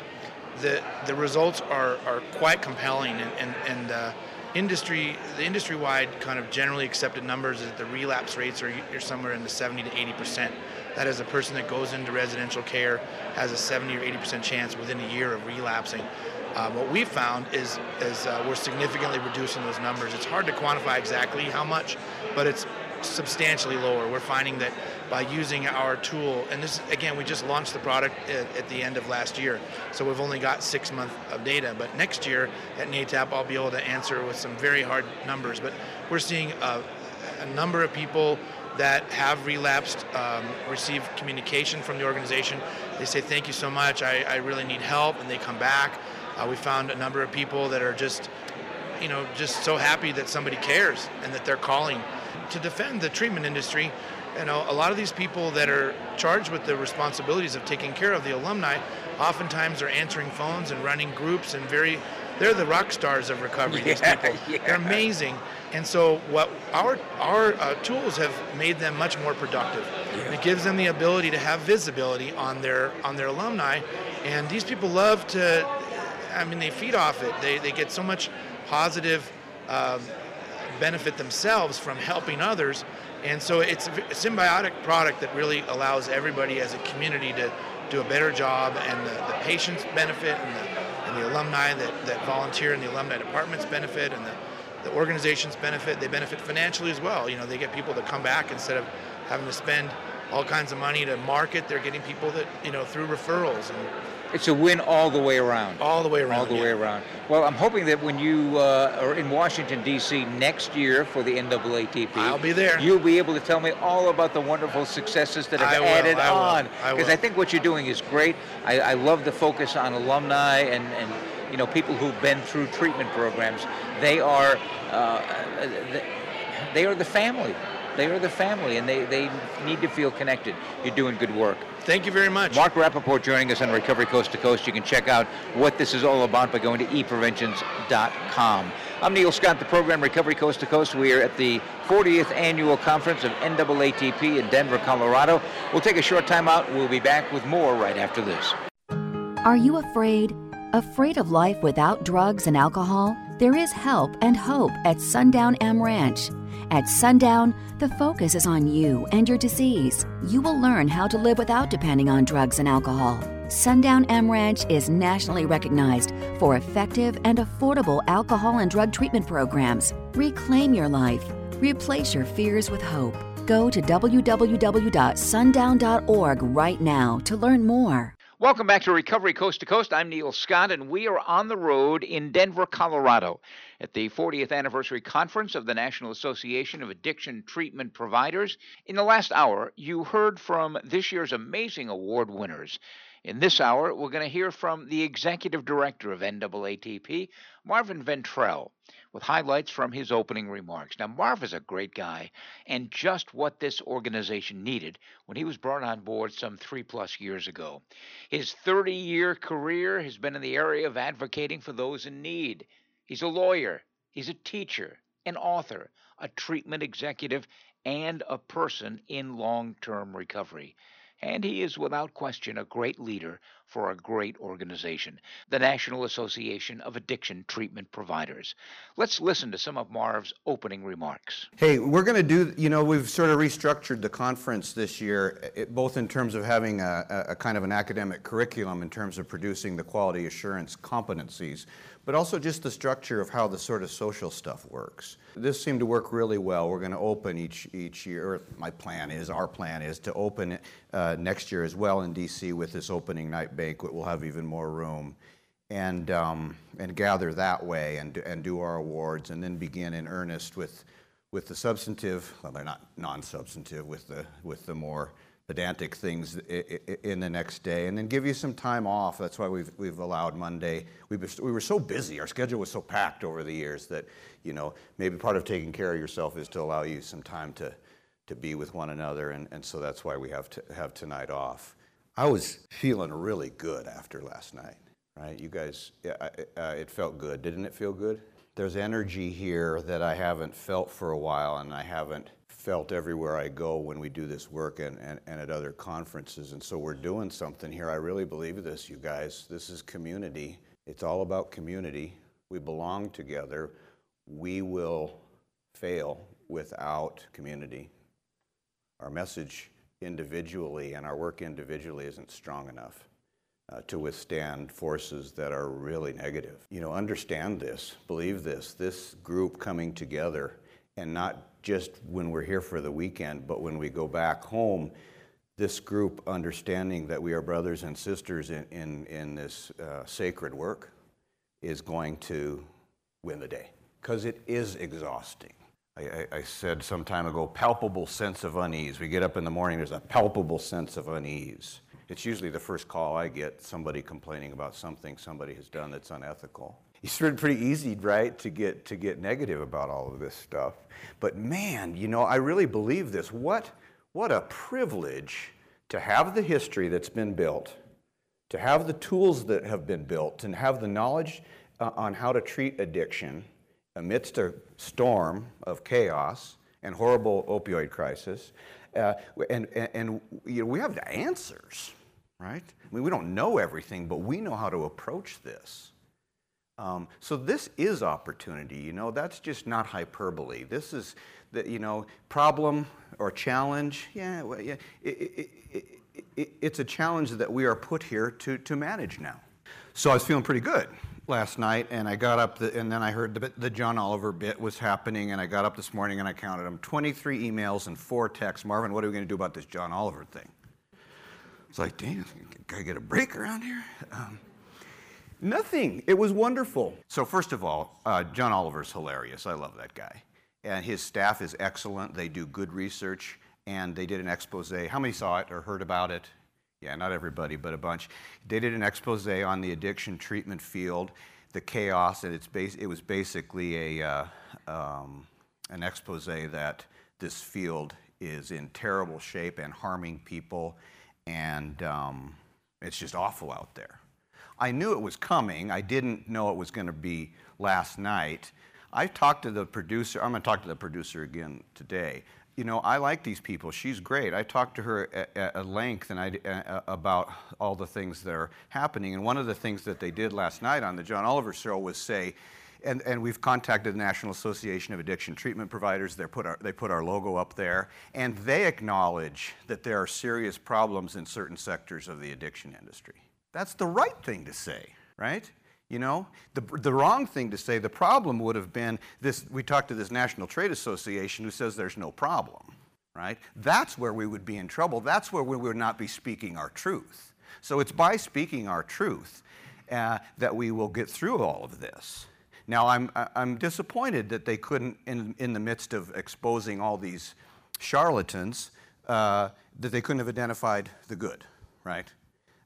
O: the the results are, are quite compelling and and, and uh, industry, the industry-wide kind of generally accepted numbers is that the relapse rates are, are somewhere in the 70 to 80 percent. That is, a person that goes into residential care has a 70 or 80 percent chance within a year of relapsing. Um, what we've found is, is uh, we're significantly reducing those numbers. It's hard to quantify exactly how much, but it's substantially lower. We're finding that by using our tool, and this again, we just launched the product at, at, the end of last year, so we've only got six months of data. But next year at NAATP, I'll be able to answer with some very hard numbers. But we're seeing a, a number of people that have relapsed um, receive communication from the organization. They say, Thank you so much, I, I really need help, and they come back. Uh, we found a number of people that are just, you know, just so happy that somebody cares and that they're calling to defend the treatment industry, you know, a lot of these people that are charged with the responsibilities of taking care of the alumni oftentimes are answering phones and running groups and very they're the rock stars of recovery yeah, these people. yeah. they're amazing. And so what our our uh, tools have made them much more productive. Yeah. it gives them the ability to have visibility on their on their alumni. And these people love to i mean they feed off it. They, they get so much positive um, benefit themselves from helping others. And so it's a symbiotic product that really allows everybody as a community to do a better job, and the, the patients benefit, and the, and the alumni that, that volunteer in the alumni departments benefit, and the, the organizations benefit. They benefit financially as well. You know, they get people to come back instead of having to spend all kinds of money to market. They're getting people that, you know, through referrals. And,
B: It's a win all the way around.
O: All the way around.
B: All the
O: yeah.
B: way around. Well, I'm hoping that when you uh, are in Washington, D.C. next year for the NAATP,
O: I'll be there.
B: You'll be able to tell me all about the wonderful successes that have
O: I will,
B: added
O: I will,
B: on.
O: I
B: Because
O: will.
B: I think what you're doing is great. I, I love the focus on alumni and, and you know people who've been through treatment programs. They are uh, they are the family. They are the family, and they, they need to feel connected. You're doing good work.
O: Thank you very much.
B: Mark Rappaport joining us on Recovery Coast to Coast. You can check out what this is all about by going to epreventions.com. I'm Neil Scott, the program Recovery Coast to Coast. We are at the 40th annual conference of NAATP in Denver, Colorado. We'll take a short time out. We'll be back with more right after this.
P: Are you afraid? Afraid of life without drugs and alcohol? There is help and hope at Sundown M Ranch. At Sundown, the focus is on you and your disease. You will learn how to live without depending on drugs and alcohol. Sundown M Ranch is nationally recognized for effective and affordable alcohol and drug treatment programs. Reclaim your life. Replace your fears with hope. Go to www.sundown.org right now to learn more.
B: Welcome back to Recovery Coast to Coast. I'm Neil Scott, and we are on the road in Denver, Colorado at the 40th anniversary conference of the National Association of Addiction Treatment Providers. In the last hour, you heard from this year's amazing award winners. In this hour, we're going to hear from the executive director of NAATP, Marvin Ventrell, with highlights from his opening remarks. Now, Marv is a great guy and just what this organization needed when he was brought on board some three plus years ago. His 30 year career has been in the area of advocating for those in need. He's a lawyer, he's a teacher, an author, a treatment executive, and a person in long term recovery. And he is without question a great leader for a great organization, the National Association of Addiction Treatment Providers. Let's listen to some of Marv's opening remarks.
Q: Hey, we're going to do, you know, we've sort of restructured the conference this year, it, both in terms of having a, a, kind of an academic curriculum in terms of producing the quality assurance competencies, but also just the structure of how the sort of social stuff works. This seemed to work really well. We're going to open each each year. My plan is, our plan is to open next year as well in DC with this opening night banquet. We'll have even more room, and um, and gather that way and and do our awards, and then begin in earnest with with the substantive. Well, they're not non-substantive with the with the more pedantic things in the next day, and then give you some time off. That's why we've we've allowed Monday. We we were so busy, our schedule was so packed over the years that you know maybe part of taking care of yourself is to allow you some time to to be with one another, and, and so that's why we have to have tonight off. I was feeling really good after last night, right? You guys, uh, it felt good, didn't it feel good? There's energy here that I haven't felt for a while, and I haven't felt everywhere I go when we do this work and, and, and at other conferences. And so we're doing something here. I really believe this, you guys. This is community. It's all about community. We belong together. We will fail without community. Our message individually and our work individually isn't strong enough. Uh, to withstand forces that are really negative. You know, understand this, believe this, this group coming together and not just when we're here for the weekend, but when we go back home, this group understanding that we are brothers and sisters in, in, in this uh, sacred work is going to win the day because it is exhausting. I, I, said some time ago, palpable sense of unease. We get up in the morning, there's a palpable sense of unease. It's usually the first call I get, somebody complaining about something somebody has done that's unethical. It's pretty easy, right, to get to get negative about all of this stuff. But man, you know, I really believe this. What what a privilege to have the history that's been built, to have the tools that have been built, and have the knowledge uh, on how to treat addiction amidst a storm of chaos and horrible opioid crisis. Uh, and and, and you know, we have the answers, right? I mean, we don't know everything, but we know how to approach this. Um, so this is opportunity. You know, that's just not hyperbole. This is the you know problem or challenge. Yeah, well, yeah. It, it, it, it's a challenge that we are put here to to manage now. So I was feeling pretty good last night, and I got up, the, and then I heard the, the John Oliver bit was happening, and I got up this morning and I counted them 23 emails and four texts. Marvin, what are we going to do about this John Oliver thing? It's like, damn, can I get a break around here? Um, nothing. It was wonderful. So, first of all, uh, John Oliver's hilarious. I love that guy. And his staff is excellent. They do good research, and they did an expose. How many saw it or heard about it? Yeah, not everybody, but a bunch. They did an expose on the addiction treatment field, the chaos, and it's bas- it was basically a, uh, um, an expose that this field is in terrible shape and harming people, and um, it's just awful out there. I knew it was coming. I didn't know it was going to be last night. I talked to the producer. I'm going to talk to the producer again today. You know, I like these people. She's great. I talked to her at, at length and I, uh, about all the things that are happening. And one of the things that they did last night on the John Oliver show was say, and, and we've contacted the National Association of Addiction Treatment Providers. They Put our, they put our logo up there, and they acknowledge that there are serious problems in certain sectors of the addiction industry. That's the right thing to say, right? You know, the, the wrong thing to say, the problem would have been this we talked to this National Trade Association who says there's no problem, right? That's where we would be in trouble. That's where we would not be speaking our truth. So it's by speaking our truth uh, that we will get through all of this. Now, I'm, I'm disappointed that they couldn't, in, in the midst of exposing all these charlatans, uh, that they couldn't have identified the good, right?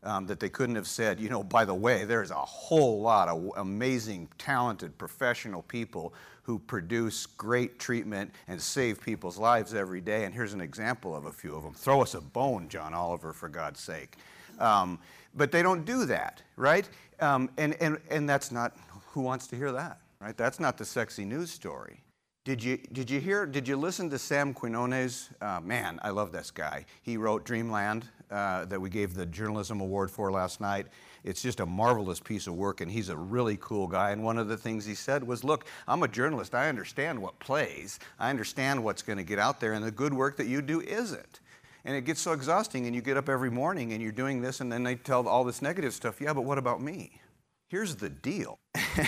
Q: Um, that they couldn't have said, you know, by the way, there's a whole lot of amazing, talented, professional people who produce great treatment and save people's lives every day. And here's an example of a few of them. Throw us a bone, John Oliver, for God's sake. Um, but they don't do that, right? Um, and, and, and that's not who wants to hear that, right? That's not the sexy news story. Did you, did you hear, did you listen to Sam Quinones? Uh, man, I love this guy. He wrote Dreamland uh, that we gave the Journalism Award for last night. It's just a marvelous piece of work, and he's a really cool guy. And one of the things he said was, Look, I'm a journalist. I understand what plays, I understand what's going to get out there, and the good work that you do isn't. And it gets so exhausting, and you get up every morning and you're doing this, and then they tell all this negative stuff. Yeah, but what about me? Here's the deal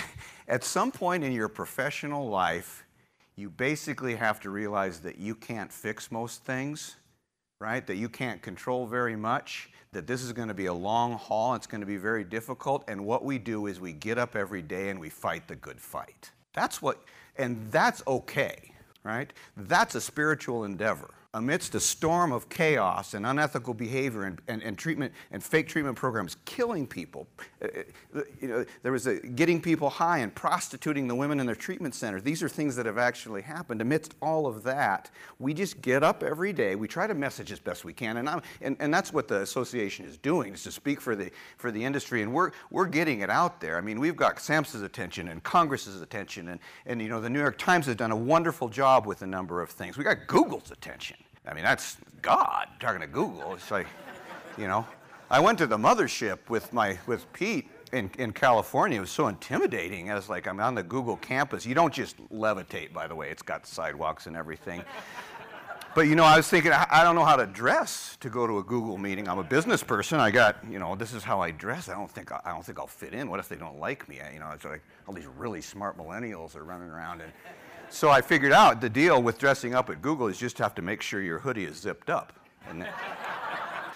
Q: at some point in your professional life, you basically have to realize that you can't fix most things, right? That you can't control very much, that this is going to be a long haul, it's going to be very difficult, and what we do is we get up every day and we fight the good fight. That's what, and that's okay, right? That's a spiritual endeavor amidst a storm of chaos and unethical behavior and, and, and, treatment and fake treatment programs killing people. Uh, uh, you know, there was a getting people high and prostituting the women in their treatment centers. These are things that have actually happened. Amidst all of that we just get up every day. We try to message as best we can. And, I'm, and, and that's what the association is doing is to speak for the for the industry. And we're we're getting it out there. I mean we've got samhsa's attention and congress's attention. And and you know the new york times has done a wonderful job with a number of things. We got google's attention I mean, that's God talking to Google. It's like, you know. I went to the mothership with my with Pete in, in California. It was so intimidating. I was like, I'm on the Google campus. You don't just levitate, by the way. It's got sidewalks and everything. But you know, I was thinking, I don't know how to dress to go to a Google meeting. I'm a business person. I got, you know, this is how I dress. I don't think I don't think I'll fit in. What if they don't like me? You know, it's like all these really smart millennials are running around and so I figured out the deal with dressing up at Google is just have to make sure your hoodie is zipped up.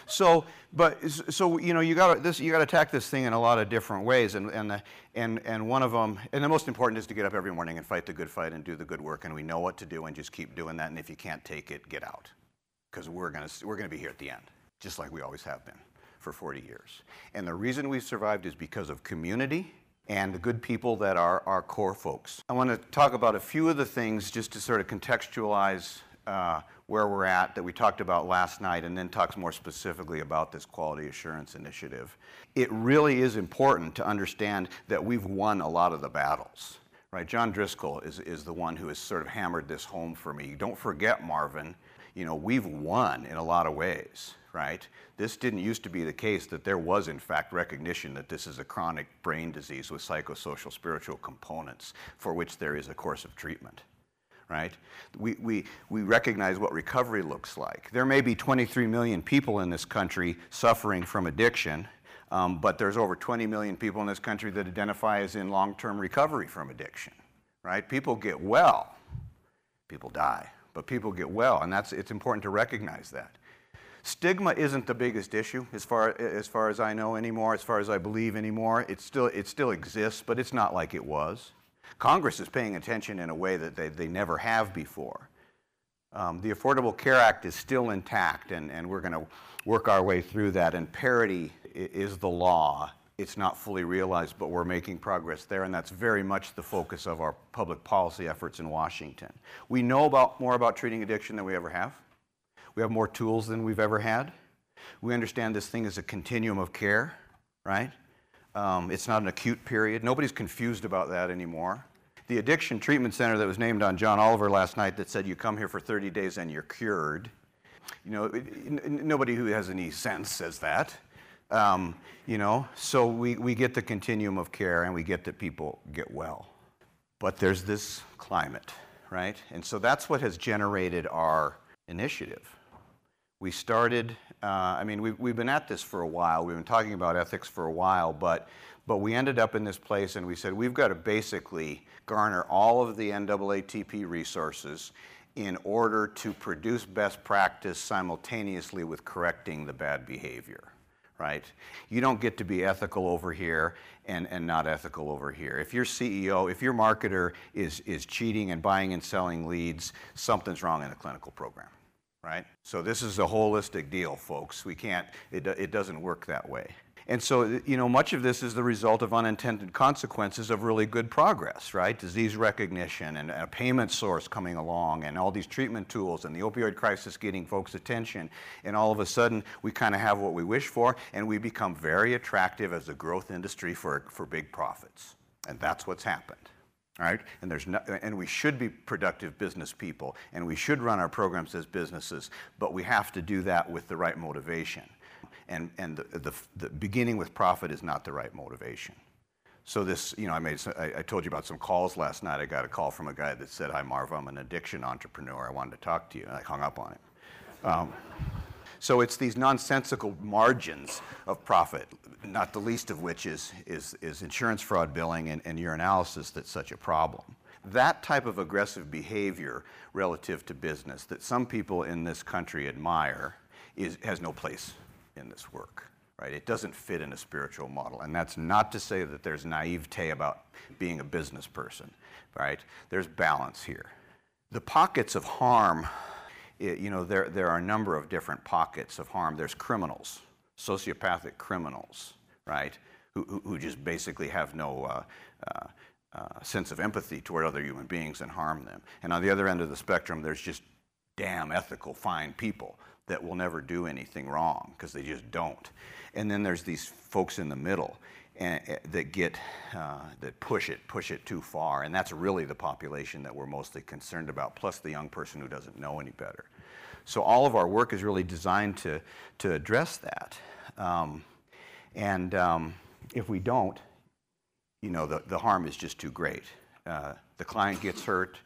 Q: So, but so you know you got this you got to attack this thing in a lot of different ways, and and the, and and one of them, and the most important is to get up every morning and fight the good fight and do the good work, and we know what to do, and just keep doing that. And if you can't take it, get out, because we're gonna we're gonna be here at the end, just like we always have been for 40 years. And the reason we've survived is because of community and the good people that are our core folks. I want to talk about a few of the things just to sort of contextualize uh, where we're at that we talked about last night and then talk more specifically about this quality assurance initiative. It really is important to understand that we've won a lot of the battles. Right? John Driscoll is, is the one who has sort of hammered this home for me. Don't forget, Marvin, you know, we've won in a lot of ways right? This didn't used to be the case that there was, in fact, recognition that this is a chronic brain disease with psychosocial spiritual components for which there is a course of treatment, right? We, we, we recognize what recovery looks like. There may be 23 million people in this country suffering from addiction, um, but there's over 20 million people in this country that identify as in long term recovery from addiction, right? People get well, people die, but people get well, and that's, it's important to recognize that. Stigma isn't the biggest issue as far, as far as I know anymore, as far as I believe anymore. It still, it still exists, but it's not like it was. Congress is paying attention in a way that they, they never have before. Um, the Affordable Care Act is still intact, and, and we're going to work our way through that. And parity is the law. It's not fully realized, but we're making progress there, and that's very much the focus of our public policy efforts in Washington. We know about, more about treating addiction than we ever have. We have more tools than we've ever had. We understand this thing is a continuum of care, right? Um, it's not an acute period. Nobody's confused about that anymore. The addiction treatment center that was named on John Oliver last night that said you come here for 30 days and you're cured. You know, nobody who has any sense says that. Um, you know, so we, we get the continuum of care and we get that people get well. But there's this climate, right? And so that's what has generated our initiative. We started, uh, I mean, we've, we've been at this for a while. We've been talking about ethics for a while, but, but we ended up in this place and we said we've got to basically garner all of the NAATP resources in order to produce best practice simultaneously with correcting the bad behavior right? You don't get to be ethical over here and, and not ethical over here. If your CEO, if your marketer is, is cheating and buying and selling leads, something's wrong in the clinical program right? So this is a holistic deal, folks. We can't, it, it doesn't work that way. And so, you know, much of this is the result of unintended consequences of really good progress, right? Disease recognition and a payment source coming along and all these treatment tools and the opioid crisis getting folks' attention. And all of a sudden, we kind of have what we wish for and we become very attractive as a growth industry for, for big profits. And that's what's happened. Right? And, there's no, and we should be productive business people, and we should run our programs as businesses, but we have to do that with the right motivation. And, and the, the, the beginning with profit is not the right motivation. So this, you know, I made, I, I, told you about some calls last night. I got a call from a guy that said, "Hi, Marv, I'm an addiction entrepreneur. I wanted to talk to you." And I hung up on him. Um, so it's these nonsensical margins of profit, not the least of which is, is, is insurance fraud billing and, and urinalysis that's such a problem. That type of aggressive behavior relative to business that some people in this country admire is, has no place in this work. Right? It doesn't fit in a spiritual model. And that's not to say that there's naivete about being a business person. Right? There's balance here. The pockets of harm it, you know, there, there are a number of different pockets of harm. There's criminals, sociopathic criminals, right, who, who, just basically have no uh, uh, uh, sense of empathy toward other human beings and harm them. And on the other end of the spectrum, there's just damn ethical, fine people that will never do anything wrong because they just don't. And then there's these folks in the middle and, uh, that get uh, that push it push it too far and that's really the population that we're mostly concerned about plus the young person who doesn't know any better so all of our work is really designed to to address that. Um, and um, if we don't you know the, the harm is just too great. Uh, the client gets hurt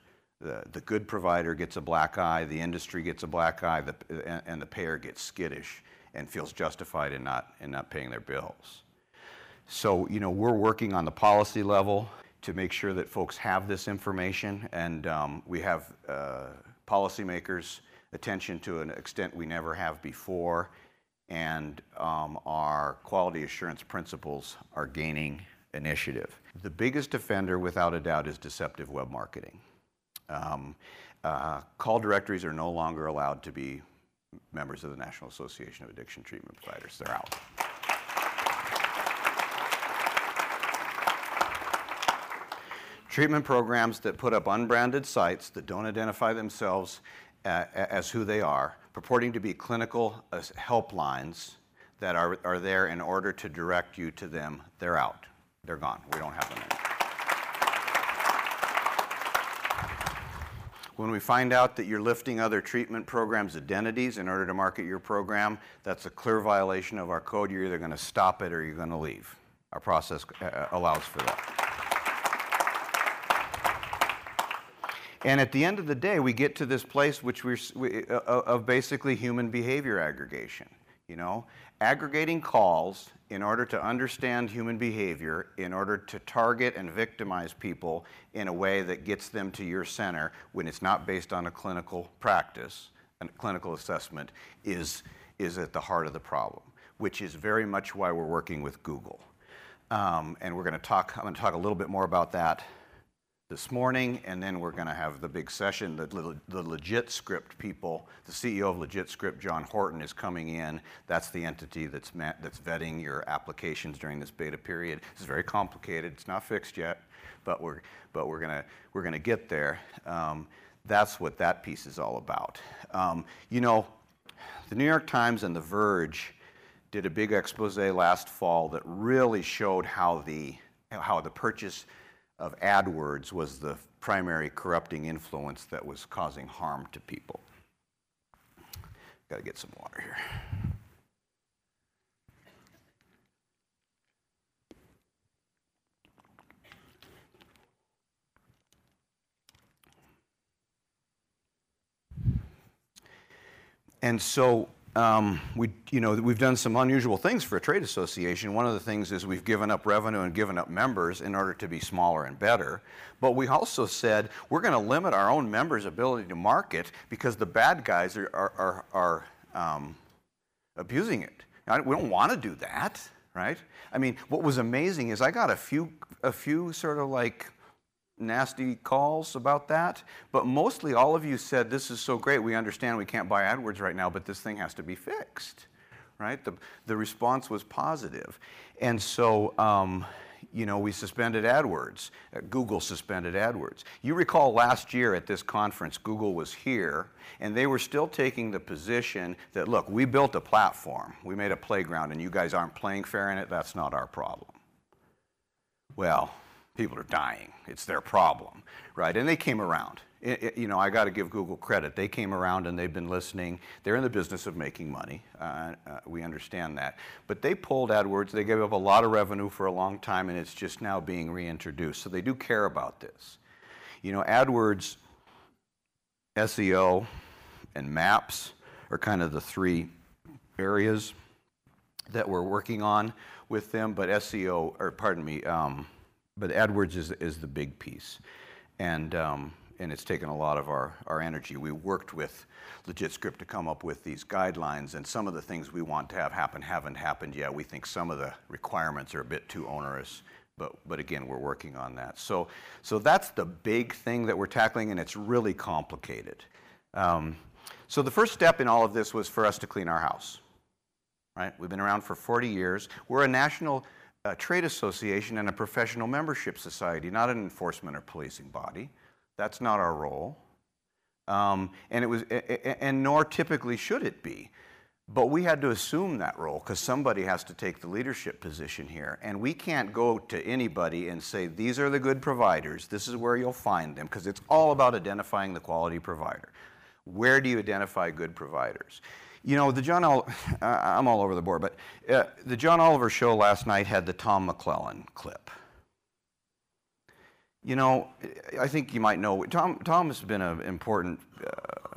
Q: the, the good provider gets a black eye the industry gets a black eye the, and, and the payer gets skittish and feels justified in not in not paying their bills. So, you know, we're working on the policy level to make sure that folks have this information, and um, we have uh, policymakers' attention to an extent we never have before, and um, our quality assurance principles are gaining initiative. The biggest offender, without a doubt, is deceptive web marketing. Um, uh, call directories are no longer allowed to be members of the National Association of Addiction Treatment Providers. They're out. treatment programs that put up unbranded sites that don't identify themselves as who they are, purporting to be clinical uh, helplines that are, are there in order to direct you to them, they're out. They're gone. We don't have them anymore. When we find out that you're lifting other treatment programs' identities in order to market your program, that's a clear violation of our code. You're either going to stop it or you're going to leave. Our process uh, allows for that. And at the end of the day, we get to this place which we're we, uh, uh, of basically human behavior aggregation. You know, aggregating calls in order to understand human behavior, in order to target and victimize people in a way that gets them to your center when it's not based on a clinical practice, a clinical assessment, is is at the heart of the problem, which is very much why we're working with Google. Um, and we're going to talk, I'm going to talk a little bit more about that this morning, and then we're going to have the big session. The, the LegitScript people, the CEO of LegitScript, John Horton, is coming in. That's the entity that's, met, that's vetting your applications during this beta period. It's very complicated. It's not fixed yet, but we're, but we're going we're gonna get there. Um, that's what that piece is all about. Um, you know, the New York Times and The Verge did a big expose last fall that really showed how the, how the purchase of AdWords was the primary corrupting influence that was causing harm to people. Got to get some water here. And so um, we, you know, we've done some unusual things for a trade association. One of the things is we've given up revenue and given up members in order to be smaller and better. But we also said we're going to limit our own members' ability to market because the bad guys are, are, are, are um, abusing it. Now, we don't want to do that, right? I mean, what was amazing is I got a few, a few sort of like nasty calls about that, but mostly all of you said, This is so great, we understand we can't buy AdWords right now, but this thing has to be fixed, right? The, the response was positive. And so, um, you know, we suspended AdWords. Uh, Google suspended AdWords. You recall last year at this conference, Google was here, and they were still taking the position that, look, we built a platform, we made a playground, and you guys aren't playing fair in it, that's not our problem. Well, people are dying. It's their problem, right? And they came around. It, it, you know, I got to give Google credit. They came around and they've been listening. They're in the business of making money. Uh, uh, we understand that. But they pulled AdWords. They gave up a lot of revenue for a long time, and it's just now being reintroduced. So they do care about this. You know, AdWords, SEO, and maps are kind of the three areas that we're working on with them. But SEO, or pardon me, um, but AdWords is, is the big piece. And, um, and it's taken a lot of our, our energy. We worked with LegitScript to come up with these guidelines, and some of the things we want to have happen haven't happened yet. We think some of the requirements are a bit too onerous, but, but again, we're working on that. So, so that's the big thing that we're tackling, and it's really complicated. Um, so the first step in all of this was for us to clean our house. Right? We've been around for 40 years. We're a national a trade association and a professional membership society, not an enforcement or policing body. That's not our role. Um, and, it was, and nor typically should it be. But we had to assume that role because somebody has to take the leadership position here. And we can't go to anybody and say, these are the good providers, this is where you'll find them, because it's all about identifying the quality provider. Where do you identify good providers? You know, the John, Ol- I'm all over the board, but uh, the John Oliver show last night had the Tom McLellan clip. You know, I think you might know, Tom, Tom has been an important uh,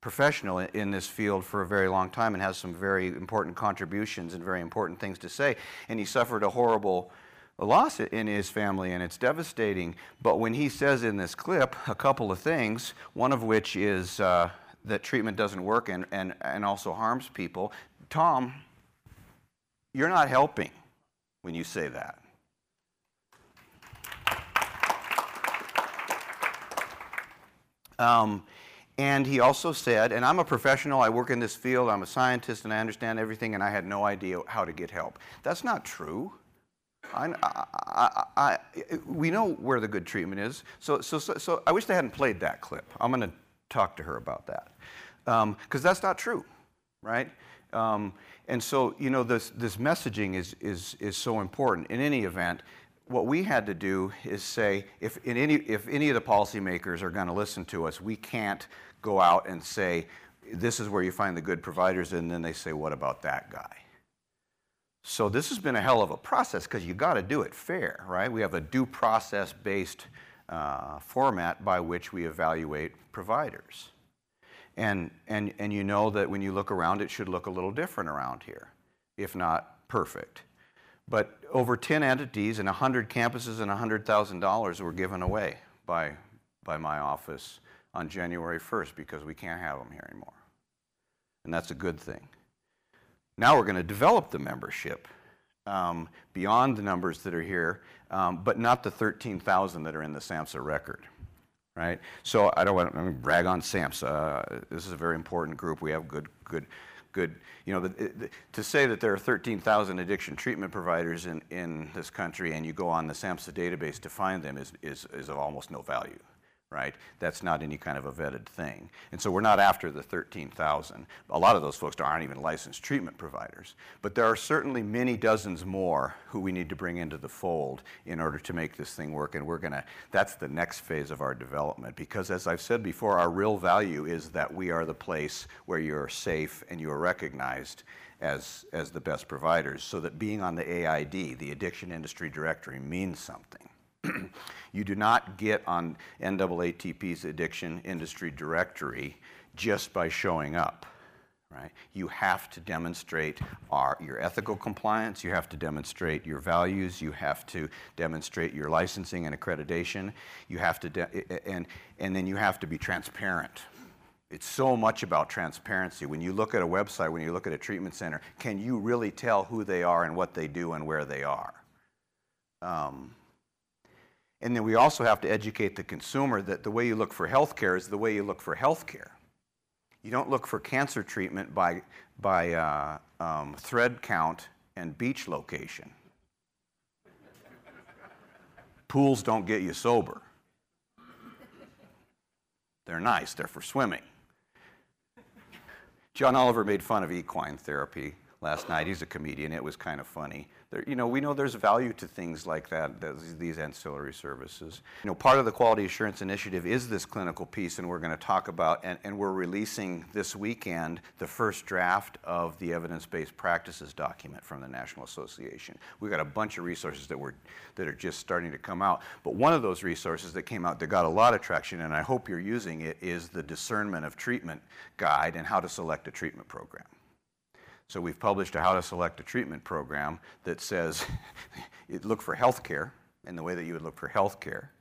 Q: professional in this field for a very long time and has some very important contributions and very important things to say. And he suffered a horrible loss in his family and it's devastating. But when he says in this clip a couple of things, one of which is, uh, that treatment doesn't work and, and, and also harms people. Tom, you're not helping when you say that. Um, and he also said, and I'm a professional, I work in this field, I'm a scientist, and I understand everything, and I had no idea how to get help. That's not true. I, I, I, we know where the good treatment is. So, so, so, so I wish they hadn't played that clip. I'm going to talk to her about that because um, that's not true, right? Um, and so, you know, this, this messaging is, is, is so important. In any event, what we had to do is say, if, any, if any of the policymakers are going to listen to us, we can't go out and say, this is where you find the good providers, and then they say, what about that guy? So this has been a hell of a process because you got to do it fair, right? We have a due process based uh, format by which we evaluate providers. And, and, and you know that when you look around, it should look a little different around here, if not perfect. But over 10 entities and 100 campuses and $100,000 were given away by, by my office on January 1st because we can't have them here anymore. and that's a good thing. Now we're going to develop the membership um, beyond the numbers that are here, um, but not the 13,000 that are in the SAMHSA record. Right? So I don't want to brag on SAMHSA. Uh, this is a very important group. We have good, good, good. You know, the, the, to say that there are 13,000 addiction treatment providers in, in this country, and you go on the SAMHSA database to find them, is, is, is of almost no value right? That's not any kind of a vetted thing. And so we're not after the 13,000. A lot of those folks aren't even licensed treatment providers. But there are certainly many dozens more who we need to bring into the fold in order to make this thing work. And we're going to, that's the next phase of our development. Because as I've said before, our real value is that we are the place where you're safe and you are recognized as, as the best providers. So that being on the AID, the Addiction Industry Directory, means something. you do not get on NAATP's addiction industry directory just by showing up. Right? You have to demonstrate our, your ethical compliance, you have to demonstrate your values, you have to demonstrate your licensing and accreditation, you have to and, and then you have to be transparent. It's so much about transparency. When you look at a website, when you look at a treatment center, can you really tell who they are and what they do and where they are? Um, and then we also have to educate the consumer that the way you look for health care is the way you look for health care. You don't look for cancer treatment by, by uh, um, thread count and beach location. Pools don't get you sober. They're nice, they're for swimming. John Oliver made fun of equine therapy last night. He's a comedian. It was kind of funny. You know, we know there's value to things like that, these ancillary services. You know, part of the Quality Assurance Initiative is this clinical piece, and we're going to talk about, and, and we're releasing this weekend the first draft of the evidence-based practices document from the National Association. We've got a bunch of resources that, were, that are just starting to come out. But one of those resources that came out that got a lot of traction, and I hope you're using it, is the Discernment of Treatment Guide and how to select a treatment program. So we've published a how to select a treatment program that says look for health care in the way that you would look for health care,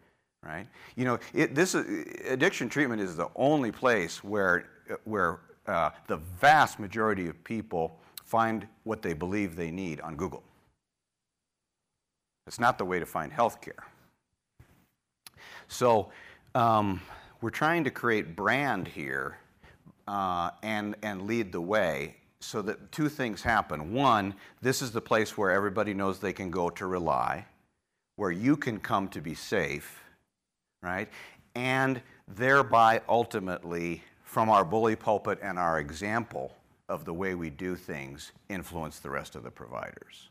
Q: right? You know, it, this addiction treatment is the only place where, where uh, the vast majority of people find what they believe they need on Google. It's not the way to find health care. So um, we're trying to create brand here uh, and, and lead the way so that two things happen. One, this is the place where everybody knows they can go to rely, where you can come to be safe, right? And thereby, ultimately, from our bully pulpit and our example of the way we do things, influence the rest of the providers.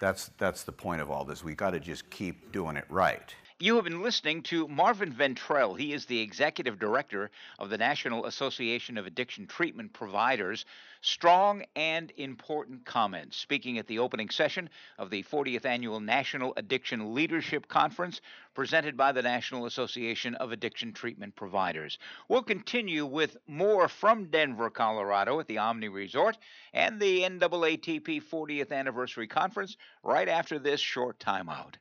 Q: That's, that's the point of all this. We got to just keep doing it right.
B: You have been listening to Marvin Ventrell. He is the executive director of the National Association of Addiction Treatment Providers. Strong and important comments. Speaking at the opening session of the 40th Annual National Addiction Leadership Conference, presented by the National Association of Addiction Treatment Providers. We'll continue with more from Denver, Colorado at the Omni Resort and the NAATP 40th Anniversary Conference right after this short timeout.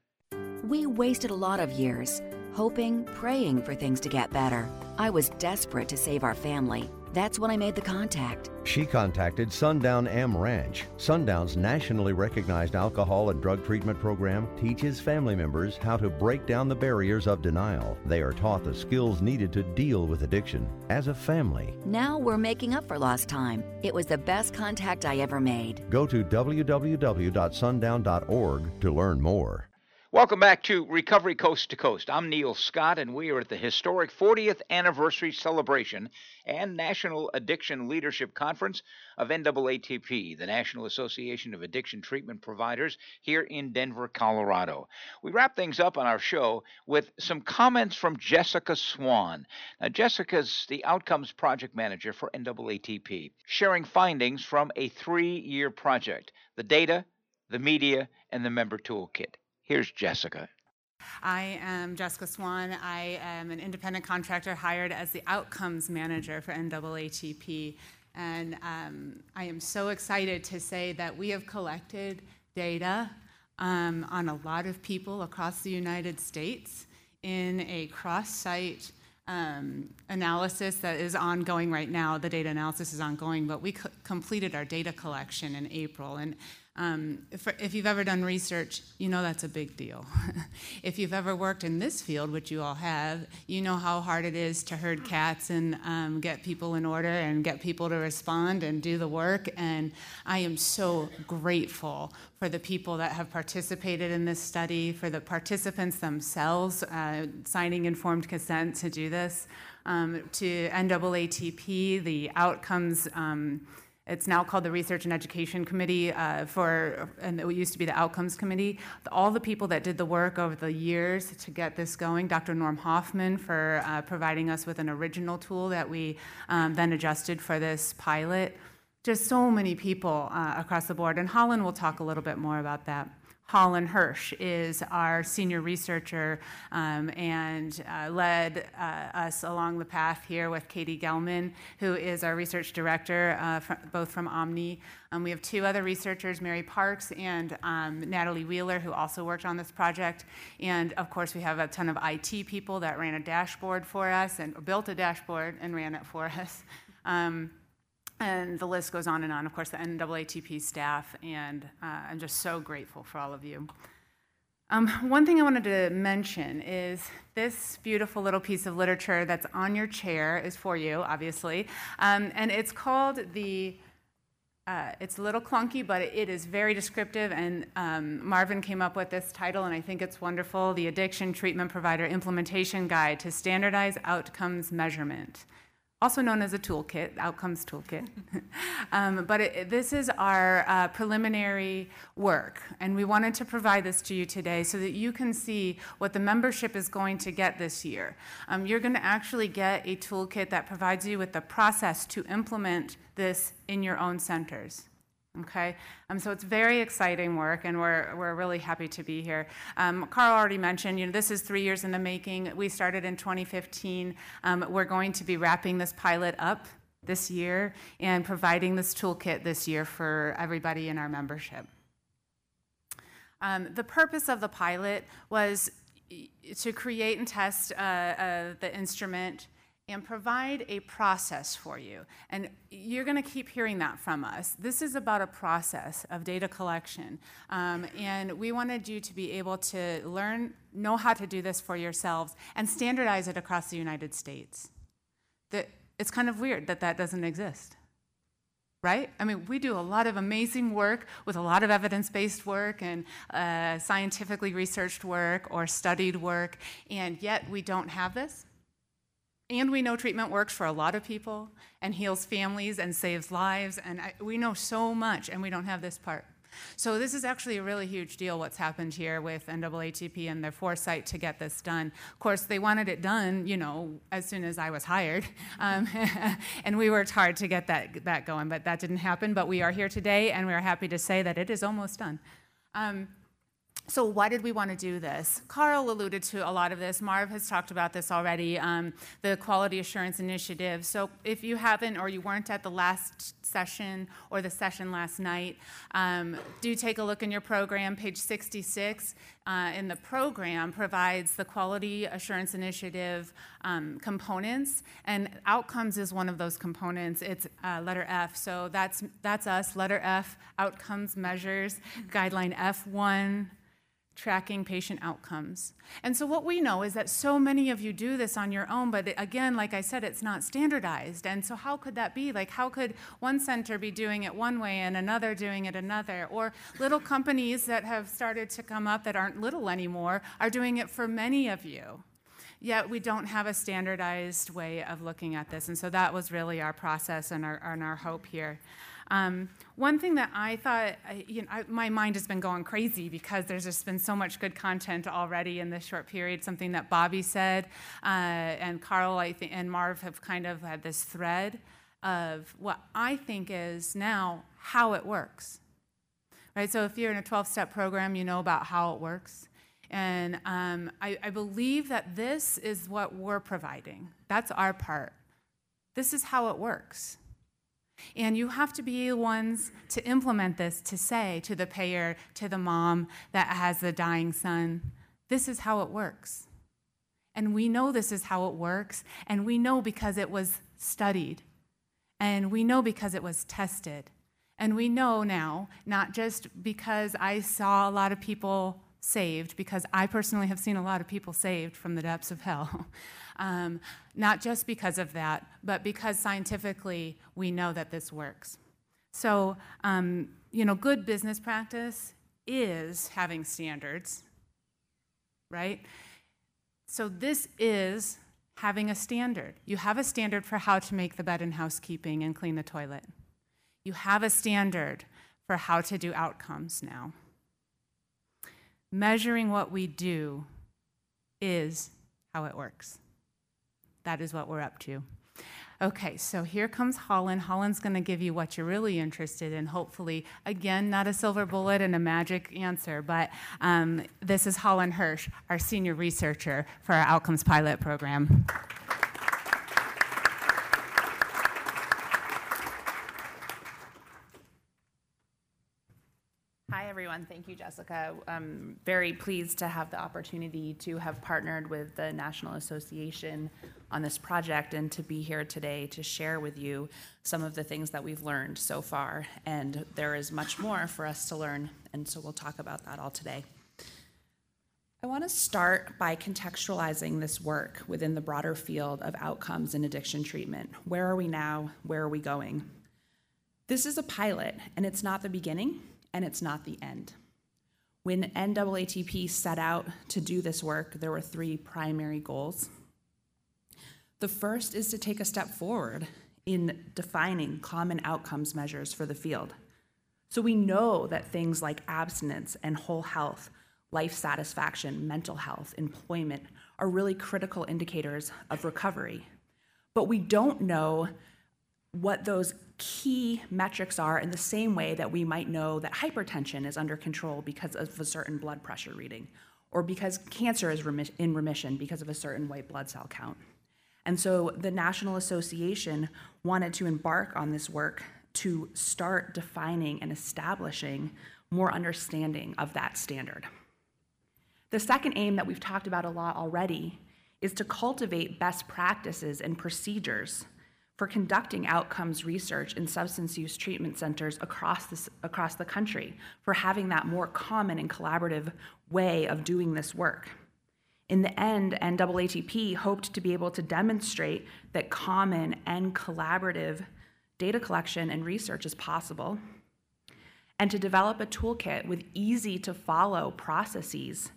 P: We wasted a lot of years hoping, praying for things to get better. I was desperate to save our family. That's when I made the contact.
R: She contacted Sundown M Ranch. Sundown's nationally recognized alcohol and drug treatment program teaches family members how to break down the barriers of denial. They are taught the skills needed to deal with addiction as a family.
P: Now we're making up for lost time. It was the best contact I ever made.
R: Go to www.sundown.org to learn more.
B: Welcome back to Recovery Coast to Coast. I'm Neil Scott, and we are at the historic 40th anniversary celebration and National Addiction Leadership Conference of NAATP, the National Association of Addiction Treatment Providers, here in Denver, Colorado. We wrap things up on our show with some comments from Jessica Swan. Now, Jessica's the Outcomes Project Manager for NAATP, sharing findings from a three year project the data, the media, and the member toolkit. Here's Jessica.
S: I am Jessica Swan. I am an independent contractor hired as the outcomes manager for NAATP. And um, I am so excited to say that we have collected data um, on a lot of people across the United States in a cross site um, analysis that is ongoing right now. The data analysis is ongoing, but we co- completed our data collection in April. And um, if, if, you've ever done research, you know that's a big deal. if you've ever worked in this field, which you all have, you know how hard it is to herd cats and um, get people in order and get people to respond and do the work. And I am so grateful for the people that have participated in this study, for the participants themselves uh, signing informed consent to do this, um, to NAATP, the outcomes. It's now called the Research and Education Committee uh, for, and it used to be the Outcomes Committee. All the people that did the work over the years to get this going, Dr. Norm Hoffmann for uh, providing us with an original tool that we um, then adjusted for this pilot. Just so many people uh, across the board, and Holland will talk a little bit more about that. Holland Hirsch is our senior researcher um, and uh, led uh, us along the path here with Katie Gelman, who is our research director, uh, both from Omni. Um, we have two other researchers, Mary Parks and um, Natalie Wheeler, who also worked on this project. And of course, we have a ton of IT people that ran a dashboard for us and built a dashboard and ran it for us. And the list goes on and on. Of course, the NAATP staff, and uh, I'm just so grateful for all of you. Um, one thing I wanted to mention is this beautiful little piece of literature that's on your chair is for you, obviously, um, and it's called the. Uh, it's a little clunky, but it is very descriptive, and um, Marvin came up with this title, and I think it's wonderful The Addiction Treatment Provider Implementation Guide to Standardize Outcomes Measurement also known as a toolkit, outcomes toolkit. um, but it, this is our uh, preliminary work, and we wanted to provide this to you today so that you can see what the membership is going to get this year. Um, you're going to actually get a toolkit that provides you with the process to implement this in your own centers. Okay, um, so it's very exciting work, and we're, we're really happy to be here. Um, Carl already mentioned, you know, this is three years in the making. We started in 2015. Um, we're going to be wrapping this pilot up this year and providing this toolkit this year for everybody in our membership. Um, the purpose of the pilot was to create and test uh, uh, the instrument and provide a process for you. And you're going to keep hearing that from us. This is about a process of data collection. Um, and we wanted you to be able to learn, know how to do this for yourselves, and standardize it across the United States. That it's kind of weird that that doesn't exist. Right? I mean, we do a lot of amazing work with a lot of evidence based work and uh, scientifically researched work or studied work, and yet we don't have this. And we know treatment works for a lot of people and heals families and saves lives. And I, we know so much, and we don't have this part. So this is actually a really huge deal what's happened here with NAATP and their foresight to get this done. Of course, they wanted it done, you know, as soon as I was hired, um, and we worked hard to get that that going, but that didn't happen. But we are here today, and we are happy to say that it is almost done. Um, so why did we want to do this? Carl alluded to a lot of this. Marv has talked about this already, um, the Quality Assurance Initiative. So if you haven't or you weren't at the last session or the session last night, um, do take a look in your program. Page 66 uh, in the program provides the Quality Assurance Initiative um, components, and outcomes is one of those components. It's uh, letter F, so that's, that's us, letter F, outcomes measures, guideline F1, tracking patient outcomes. And so, what we know is that so many of you do this on your own, but again, like I said, it's not standardized. And so, how could that be? Like, how could one center be doing it one way and another doing it another? Or little companies that have started to come up that aren't little anymore are doing it for many of you. Yet we don't have a standardized way of looking at this. And so that was really our process and our, and our hope here. Um, one thing that I thought, you know, I, my mind has been going crazy because there's just been so much good content already in this short period. Something that Bobby said, uh, and Carl, I think, and Marv have kind of had this thread of what I think is now how it works. Right. So if you're in a 12-step program, you know about how it works. And um, I, I believe that this is what we're providing. That's our part. This is how it works. And you have to be the ones to implement this to say to the payer, to the mom that has the dying son, this is how it works. And we know this is how it works, and we know because it was studied, and we know because it was tested. And we know now, not just because I saw a lot of people saved, because I personally have seen a lot of people saved from the depths of hell, um, not just because of that, but because scientifically we know that this works. So, um, you know, good business practice is having standards, right? So, this is having a standard. You have a standard for how to make the bed and housekeeping and clean the toilet. You have a standard for how to do outcomes now. Measuring what we do is how it works. That is what we're up to. Okay, so here comes Holland. Holland's going to give you what you're really interested in, hopefully. Again, not a silver bullet and a magic answer, but um, this is Holland Hirsch, our senior researcher for our Outcomes Pilot program.
T: Hi. Thank you, Jessica. I'm very pleased to have the opportunity to have partnered with the National Association on this project and to be here today to share with you some of the things that we've learned so far. And there is much more for us to learn, and so we'll talk about that all today. I want to start by contextualizing this work within the broader field of outcomes in addiction treatment. Where are we now? Where are we going? This is a pilot, and it's not the beginning, and it's not the end. When NAATP set out to do this work, there were three primary goals. The first is to take a step forward in defining common outcomes measures for the field. So we know that things like abstinence and whole health, life satisfaction, mental health, employment are really critical indicators of recovery. But we don't know what those key metrics are in the same way that we might know that hypertension is under control because of a certain blood pressure reading, or because cancer is in remission because of a certain white blood cell count. And so the National Association wanted to embark on this work to start defining and establishing more understanding of that standard. The second aim that we've talked about a lot already is to cultivate best practices and procedures for conducting outcomes research in substance use treatment centers across, this, across the country, for having that more common and collaborative way of doing this work. In the end, NAATP hoped to be able to demonstrate that common and collaborative data collection and research is possible, and to develop a toolkit with easy to follow processes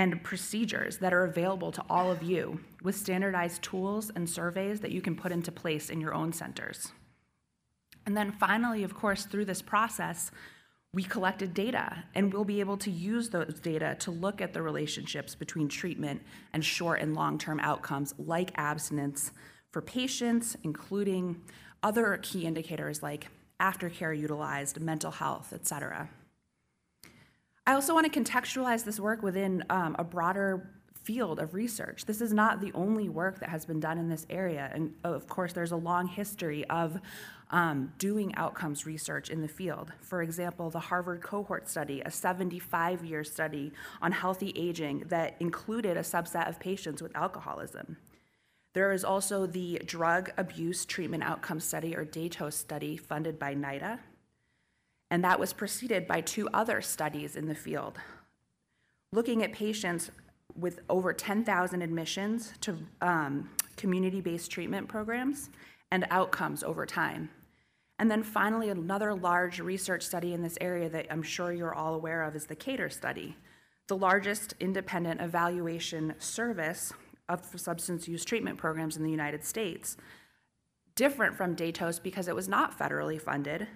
T: and procedures that are available to all of you with standardized tools and surveys that you can put into place in your own centers. And then finally, of course, through this process, we collected data, and we'll be able to use those data to look at the relationships between treatment and short and long term outcomes like abstinence for patients, including other key indicators like aftercare utilized, mental health, et cetera. I also want to contextualize this work within um, a broader field of research. This is not the only work that has been done in this area. And of course, there's a long history of um, doing outcomes research in the field. For example, the Harvard cohort study, a 75 year study on healthy aging that included a subset of patients with alcoholism. There is also the Drug Abuse Treatment Outcome Study, or DATOS study, funded by NIDA and that was preceded by two other studies in the field looking at patients with over 10,000 admissions to um, community based treatment programs and outcomes over time. And then finally, another large research study in this area that I'm sure you're all aware of is the CATOR study, the largest independent evaluation service of substance use treatment programs in the United States. Different from DATOS because it was not federally funded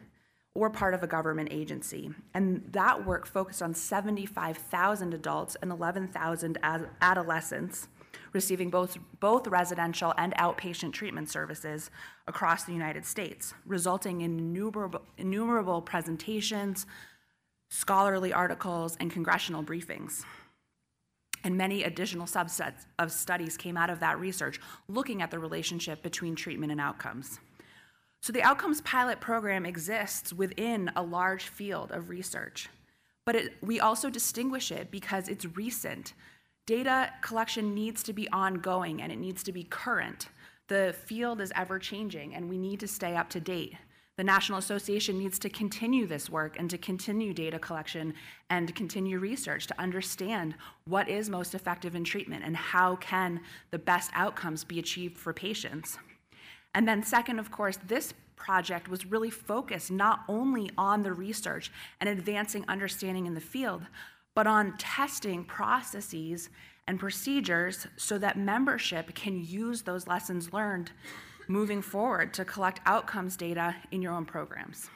T: or part of a government agency. And that work focused on 75,000 adults and 11,000 adolescents receiving both, both residential and outpatient treatment services across the United States, resulting in innumerable, innumerable presentations, scholarly articles, and congressional briefings. And many additional subsets of studies came out of that research looking at the relationship between treatment and outcomes. So the Outcomes Pilot Program exists within a large field of research, but it, we also distinguish it because it's recent, Data collection needs to be ongoing and it needs to be current. The field is ever changing and we need to stay up to date. The National Association needs to continue this work and to continue data collection and continue research to understand what is most effective in treatment and how can the best outcomes be achieved for patients. And then second, of course, this project was really focused not only on the research and advancing understanding in the field, but on testing processes and procedures so that membership can use those lessons learned moving forward to collect outcomes data in your own programs.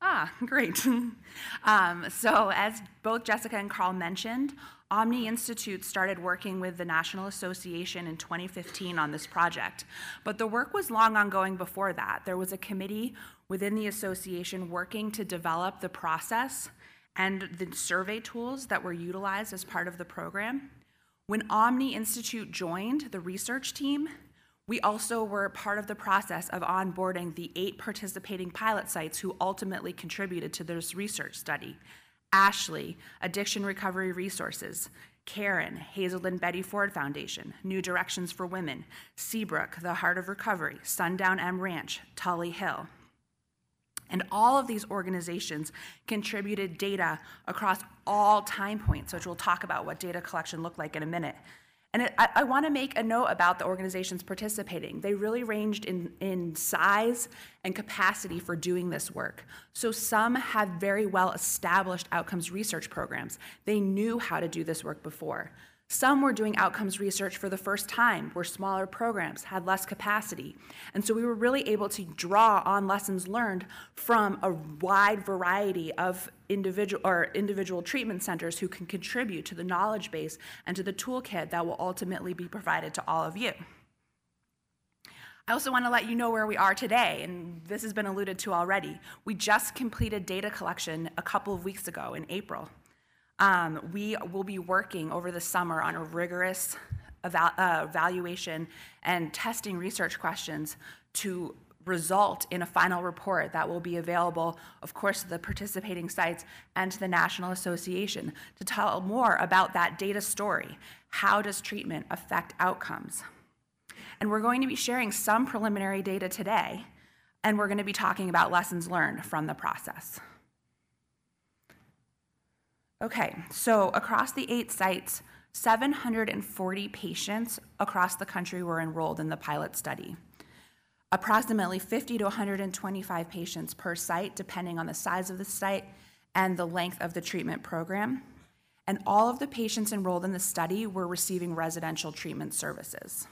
T: Ah, great. um, so, as both Jessica and Carl mentioned, Omni Institute started working with the National Association in 2015 on this project. But the work was long ongoing before that. There was a committee within the association working to develop the process and the survey tools that were utilized as part of the program. When Omni Institute joined the research team, we also were part of the process of onboarding the eight participating pilot sites who ultimately contributed to this research study. Ashley, Addiction Recovery Resources, Caron, Hazelden Betty Ford Foundation, New Directions for Women, Seabrook, The Heart of Recovery, Sundown M Ranch, Tully Hill. And all of these organizations contributed data across all time points, which we'll talk about what data collection looked like in a minute. And it, I, I want to make a note about the organizations participating. They really ranged in, in size and capacity for doing this work. So some had very well established outcomes research programs. They knew how to do this work before. Some were doing outcomes research for the first time, were smaller programs, had less capacity. And so we were really able to draw on lessons learned from a wide variety of individual or individual treatment centers who can contribute to the knowledge base and to the toolkit that will ultimately be provided to all of you. I also want to let you know where we are today, and this has been alluded to already. We just completed data collection a couple of weeks ago in April. Um, we will be working over the summer on a rigorous eval- uh, evaluation and testing research questions to result in a final report that will be available, of course, to the participating sites and to the National Association to tell more about that data story. How does treatment affect outcomes? And we're going to be sharing some preliminary data today, and we're going to be talking about lessons learned from the process. Okay, so across the eight sites, 740 patients across the country were enrolled in the pilot study. Approximately 50 to 125 patients per site, depending on the size of the site and the length of the treatment program. And all of the patients enrolled in the study were receiving residential treatment services.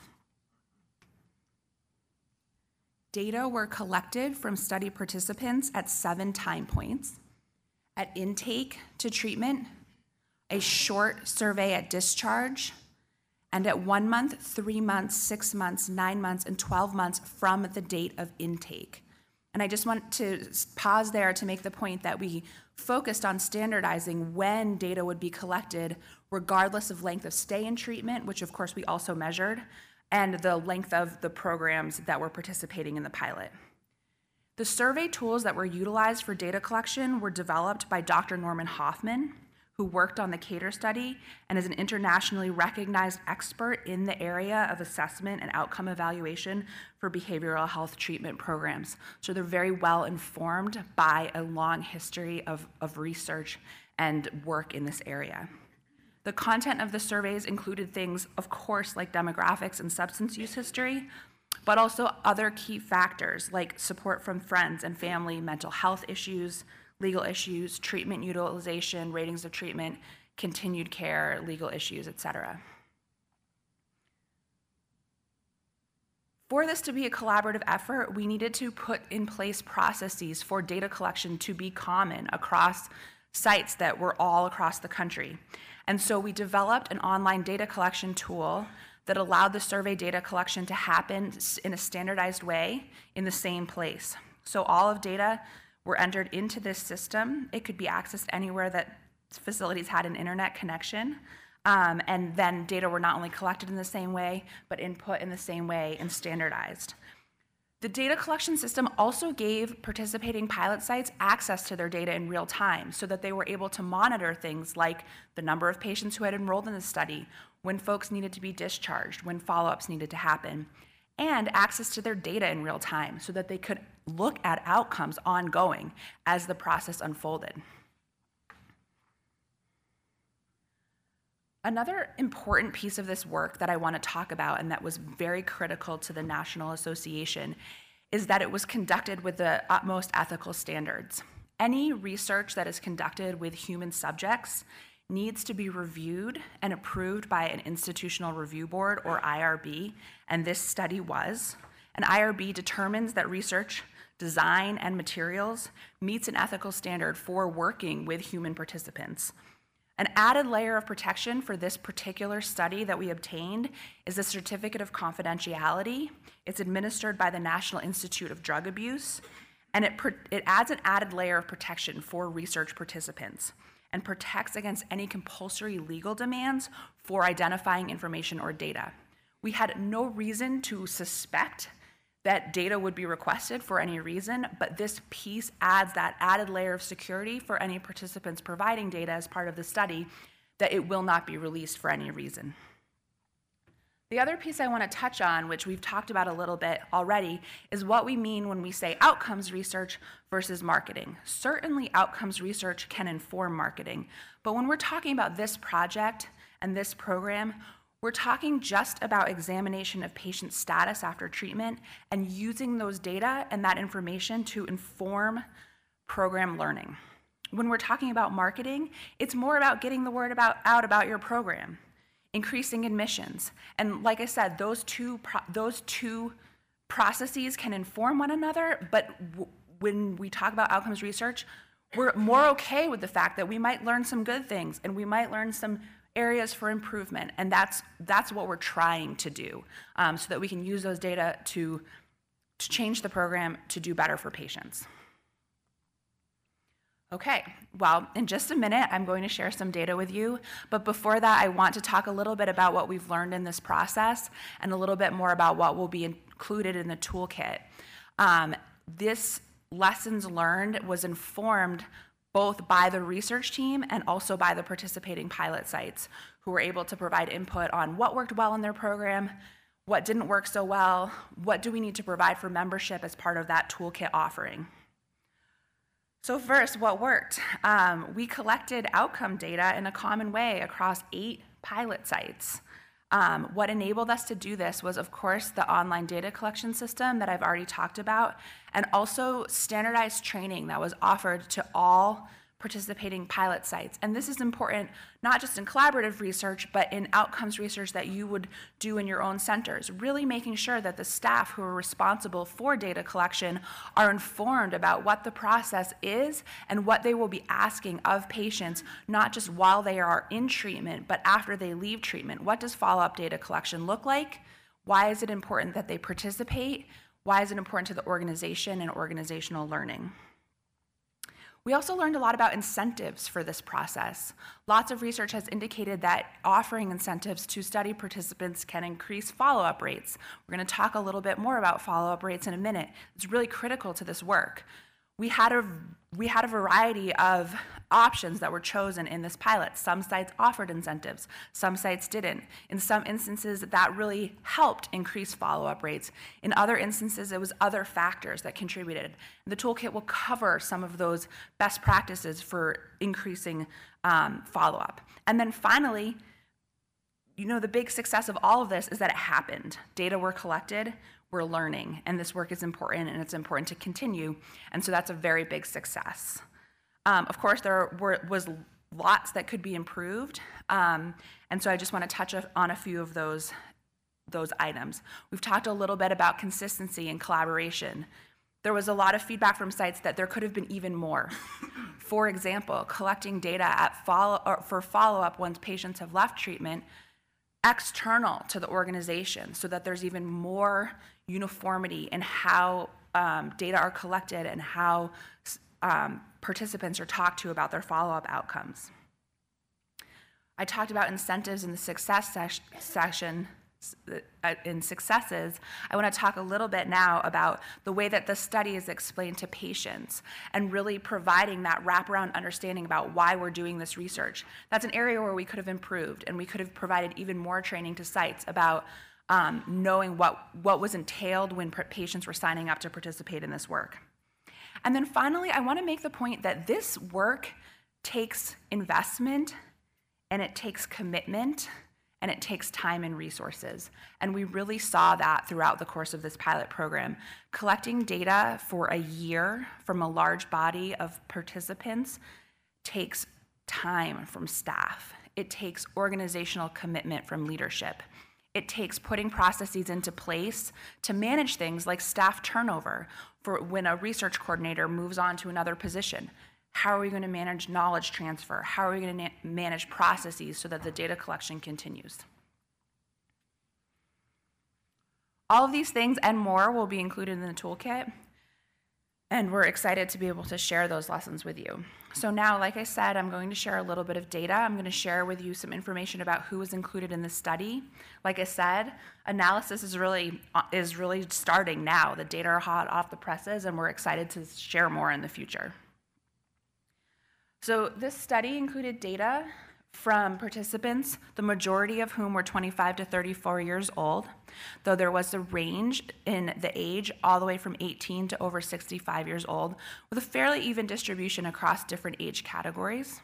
T: Data were collected from study participants at seven time points at intake to treatment, a short survey at discharge, and at one month, three months, six months, nine months, and 12 months from the date of intake. And I just want to pause there to make the point that we focused on standardizing when data would be collected, regardless of length of stay in treatment, which of course we also measured, and the length of the programs that were participating in the pilot. The survey tools that were utilized for data collection were developed by Dr. Norman Hoffmann, who worked on the CATOR study and is an internationally recognized expert in the area of assessment and outcome evaluation for behavioral health treatment programs. So they're very well informed by a long history of, of research and work in this area. The content of the surveys included things, of course, like demographics and substance use history, but also other key factors like support from friends and family, mental health issues, legal issues, treatment utilization, ratings of treatment, continued care, legal issues, etc. For this to be a collaborative effort, we needed to put in place processes for data collection to be common across sites that were all across the country. And so we developed an online data collection tool that allowed the survey data collection to happen in a standardized way in the same place. So all of data were entered into this system. It could be accessed anywhere that facilities had an internet connection. Um, and then data were not only collected in the same way, but input in the same way and standardized. The data collection system also gave participating pilot sites access to their data in real time so that they were able to monitor things like the number of patients who had enrolled in the study, when folks needed to be discharged, when follow ups needed to happen, and access to their data in real time so that they could look at outcomes ongoing as the process unfolded. Another important piece of this work that I want to talk about and that was very critical to the National Association is that it was conducted with the utmost ethical standards. Any research that is conducted with human subjects needs to be reviewed and approved by an institutional review board or IRB, and this study was. An IRB determines that research, design, and materials meets an ethical standard for working with human participants. An added layer of protection for this particular study that we obtained is a certificate of confidentiality. It's administered by the National Institute of Drug Abuse, and it, it adds an added layer of protection for research participants and protects against any compulsory legal demands for identifying information or data. We had no reason to suspect that data would be requested for any reason, but this piece adds that added layer of security for any participants providing data as part of the study that it will not be released for any reason. The other piece I want to touch on, which we've talked about a little bit already, is what we mean when we say outcomes research versus marketing. Certainly, outcomes research can inform marketing, but when we're talking about this project and this program, we're talking just about examination of patient status after treatment and using those data and that information to inform program learning. When we're talking about marketing, it's more about getting the word about, out about your program, increasing admissions. And like I said, those two, those two processes can inform one another, but when we talk about outcomes research, we're more okay with the fact that we might learn some good things and we might learn some areas for improvement, and that's, that's what we're trying to do um, so that we can use those data to, to change the program to do better for patients. Okay, well, in just a minute, I'm going to share some data with you. But before that, I want to talk a little bit about what we've learned in this process and a little bit more about what will be included in the toolkit. Um, this lessons learned was informed both by the research team and also by the participating pilot sites who were able to provide input on what worked well in their program, what didn't work so well, what do we need to provide for membership as part of that toolkit offering. So, first, what worked? Um, we collected outcome data in a common way across eight pilot sites. Um, what enabled us to do this was, of course, the online data collection system that I've already talked about, and also standardized training that was offered to all participating pilot sites. And this is important not just in collaborative research, but in outcomes research that you would do in your own centers. Really making sure that the staff who are responsible for data collection are informed about what the process is and what they will be asking of patients, not just while they are in treatment, but after they leave treatment. What does follow up data collection look like? Why is it important that they participate? Why is it important to the organization and organizational learning? We also learned a lot about incentives for this process. Lots of research has indicated that offering incentives to study participants can increase follow up rates. We're going to talk a little bit more about follow up rates in a minute. It's really critical to this work we had a we had a variety of options that were chosen in this pilot. Some sites offered incentives, some sites didn't. In some instances, that really helped increase follow up rates. In other instances, it was other factors that contributed. The toolkit will cover some of those best practices for increasing um, follow up. And then finally, you know, the big success of all of this is that it happened. Data were collected, we're learning, and this work is important and it's important to continue. And so that's a very big success. Um, of course, there were, was lots that could be improved, um, and so I just want to touch on a few of those, those items. We've talked a little bit about consistency and collaboration. There was a lot of feedback from sites that there could have been even more. For example, collecting data at follow, for follow up once patients have left treatment external to the organization so that there's even more uniformity in how um, data are collected and how um, participants are talked to about their follow-up outcomes. I talked about incentives in the success ses- session uh, in successes, I want to talk a little bit now about the way that the study is explained to patients and really providing that wraparound understanding about why we're doing this research. That's an area where we could have improved and we could have provided even more training to sites about um, knowing what, what was entailed when patients were signing up to participate in this work. And then finally, I want to make the point that this work takes investment and it takes commitment and it takes time and resources. And we really saw that throughout the course of this pilot program. Collecting data for a year from a large body of participants takes time from staff, it takes organizational commitment from leadership. It takes putting processes into place to manage things like staff turnover for when a research coordinator moves on to another position. How are we going to manage knowledge transfer? How are we going to manage processes so that the data collection continues? All of these things and more will be included in the toolkit, and we're excited to be able to share those lessons with you. So now, like I said, I'm going to share a little bit of data. I'm going to share with you some information about who was included in the study. Like I said, analysis is really uh, is really starting now. The data are hot off the presses, and we're excited to share more in the future. So this study included data from participants, the majority of whom were 25 to 34 years old, though there was a range in the age all the way from 18 to over 65 years old, with a fairly even distribution across different age categories.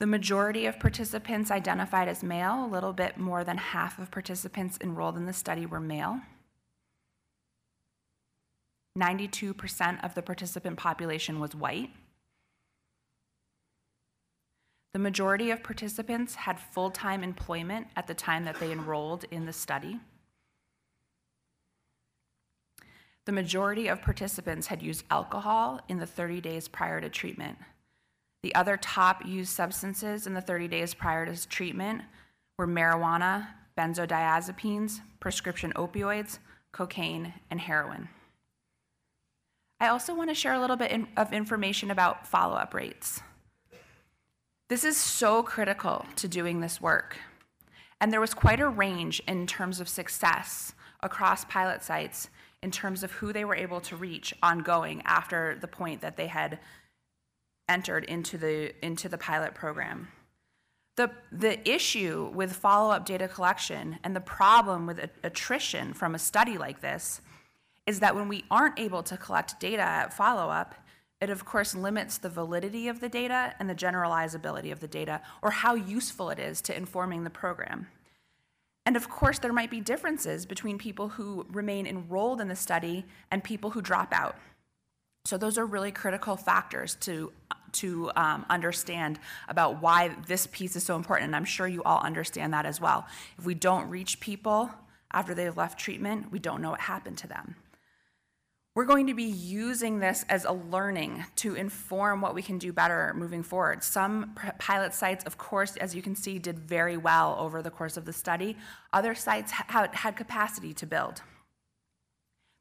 T: The majority of participants identified as male, a little bit more than half of participants enrolled in the study were male. 92% of the participant population was white. The majority of participants had full time employment at the time that they enrolled in the study. The majority of participants had used alcohol in the 30 days prior to treatment. The other top used substances in the 30 days prior to treatment were marijuana, benzodiazepines, prescription opioids, cocaine, and heroin. I also want to share a little bit of information about follow up rates. This is so critical to doing this work. And there was quite a range in terms of success across pilot sites in terms of who they were able to reach ongoing after the point that they had entered into the, into the pilot program. The, the issue with follow up data collection and the problem with attrition from a study like this is that when we aren't able to collect data at follow up, it of course limits the validity of the data and the generalizability of the data, or how useful it is to informing the program. And of course, there might be differences between people who remain enrolled in the study and people who drop out. So, those are really critical factors to, to um, understand about why this piece is so important. And I'm sure you all understand that as well. If we don't reach people after they've left treatment, we don't know what happened to them. We're going to be using this as a learning to inform what we can do better moving forward. Some pilot sites, of course, as you can see, did very well over the course of the study. Other sites had, capacity to build.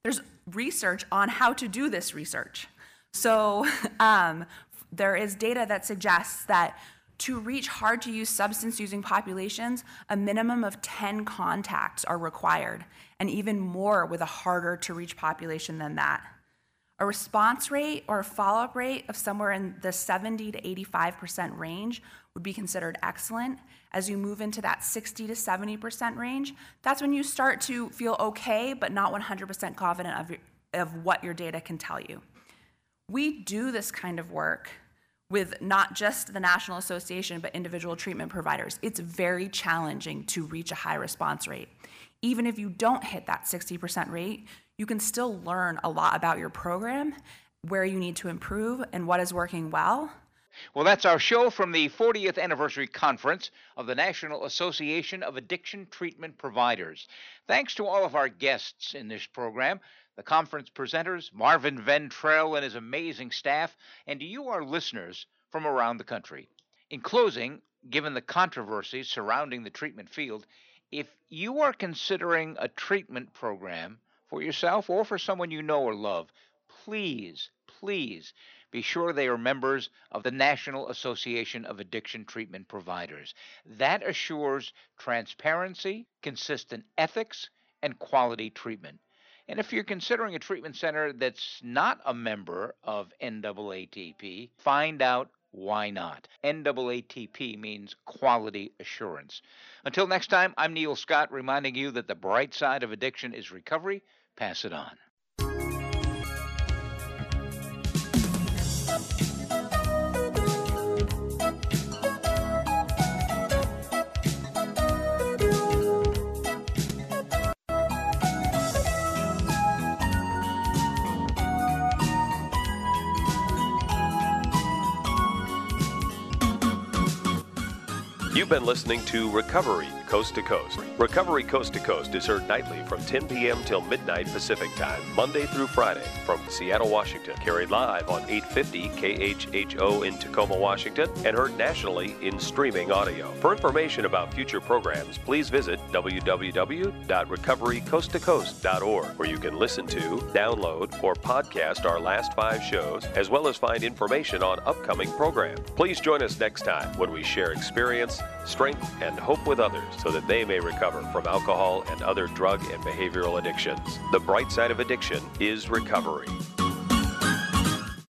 T: There's research on how to do this research. So um, there is data that suggests that to reach hard to use substance using populations, a minimum of 10 contacts are required, and even more with a harder to reach population than that. A response rate or a follow up rate of somewhere in the 70 to 85% range would be considered excellent. As you move into that 60 to 70% range, that's when you start to feel okay, but not 100% confident of, your, of what your data can tell you. We do this kind of work with not just the National Association, but individual treatment providers. It's very challenging to reach a high response rate. Even if you don't hit that 60% rate, you can still learn a lot about your program, where you need to improve, and what is working well.
B: Well, that's our show from the 40th anniversary conference of the National Association of Addiction Treatment Providers. Thanks to all of our guests in this program the conference presenters, Marvin Ventrell and his amazing staff, and to you, our listeners from around the country. In closing, given the controversies surrounding the treatment field, if you are considering a treatment program for yourself or for someone you know or love, please, please be sure they are members of the National Association of Addiction Treatment Providers. That assures transparency, consistent ethics, and quality treatment. And if you're considering a treatment center that's not a member of NAATP, find out why not. NAATP means quality assurance. Until next time, I'm Neil Scott reminding you that the bright side of addiction is recovery. Pass it on.
A: You've been listening to Recovery Coast to Coast. Recovery Coast to Coast is heard nightly from 10 p.m. till midnight Pacific Time, Monday through Friday, from Seattle, Washington. Carried live on 850 KHHO in Tacoma, Washington, and heard nationally in streaming audio. For information about future programs, please visit www.recoverycoasttocoast.org, where you can listen to, download, or podcast our last five shows, as well as find information on upcoming programs. Please join us next time when we share experience, strength, and hope with others so that they may recover from alcohol and other drug and behavioral addictions. The bright side of addiction is recovery.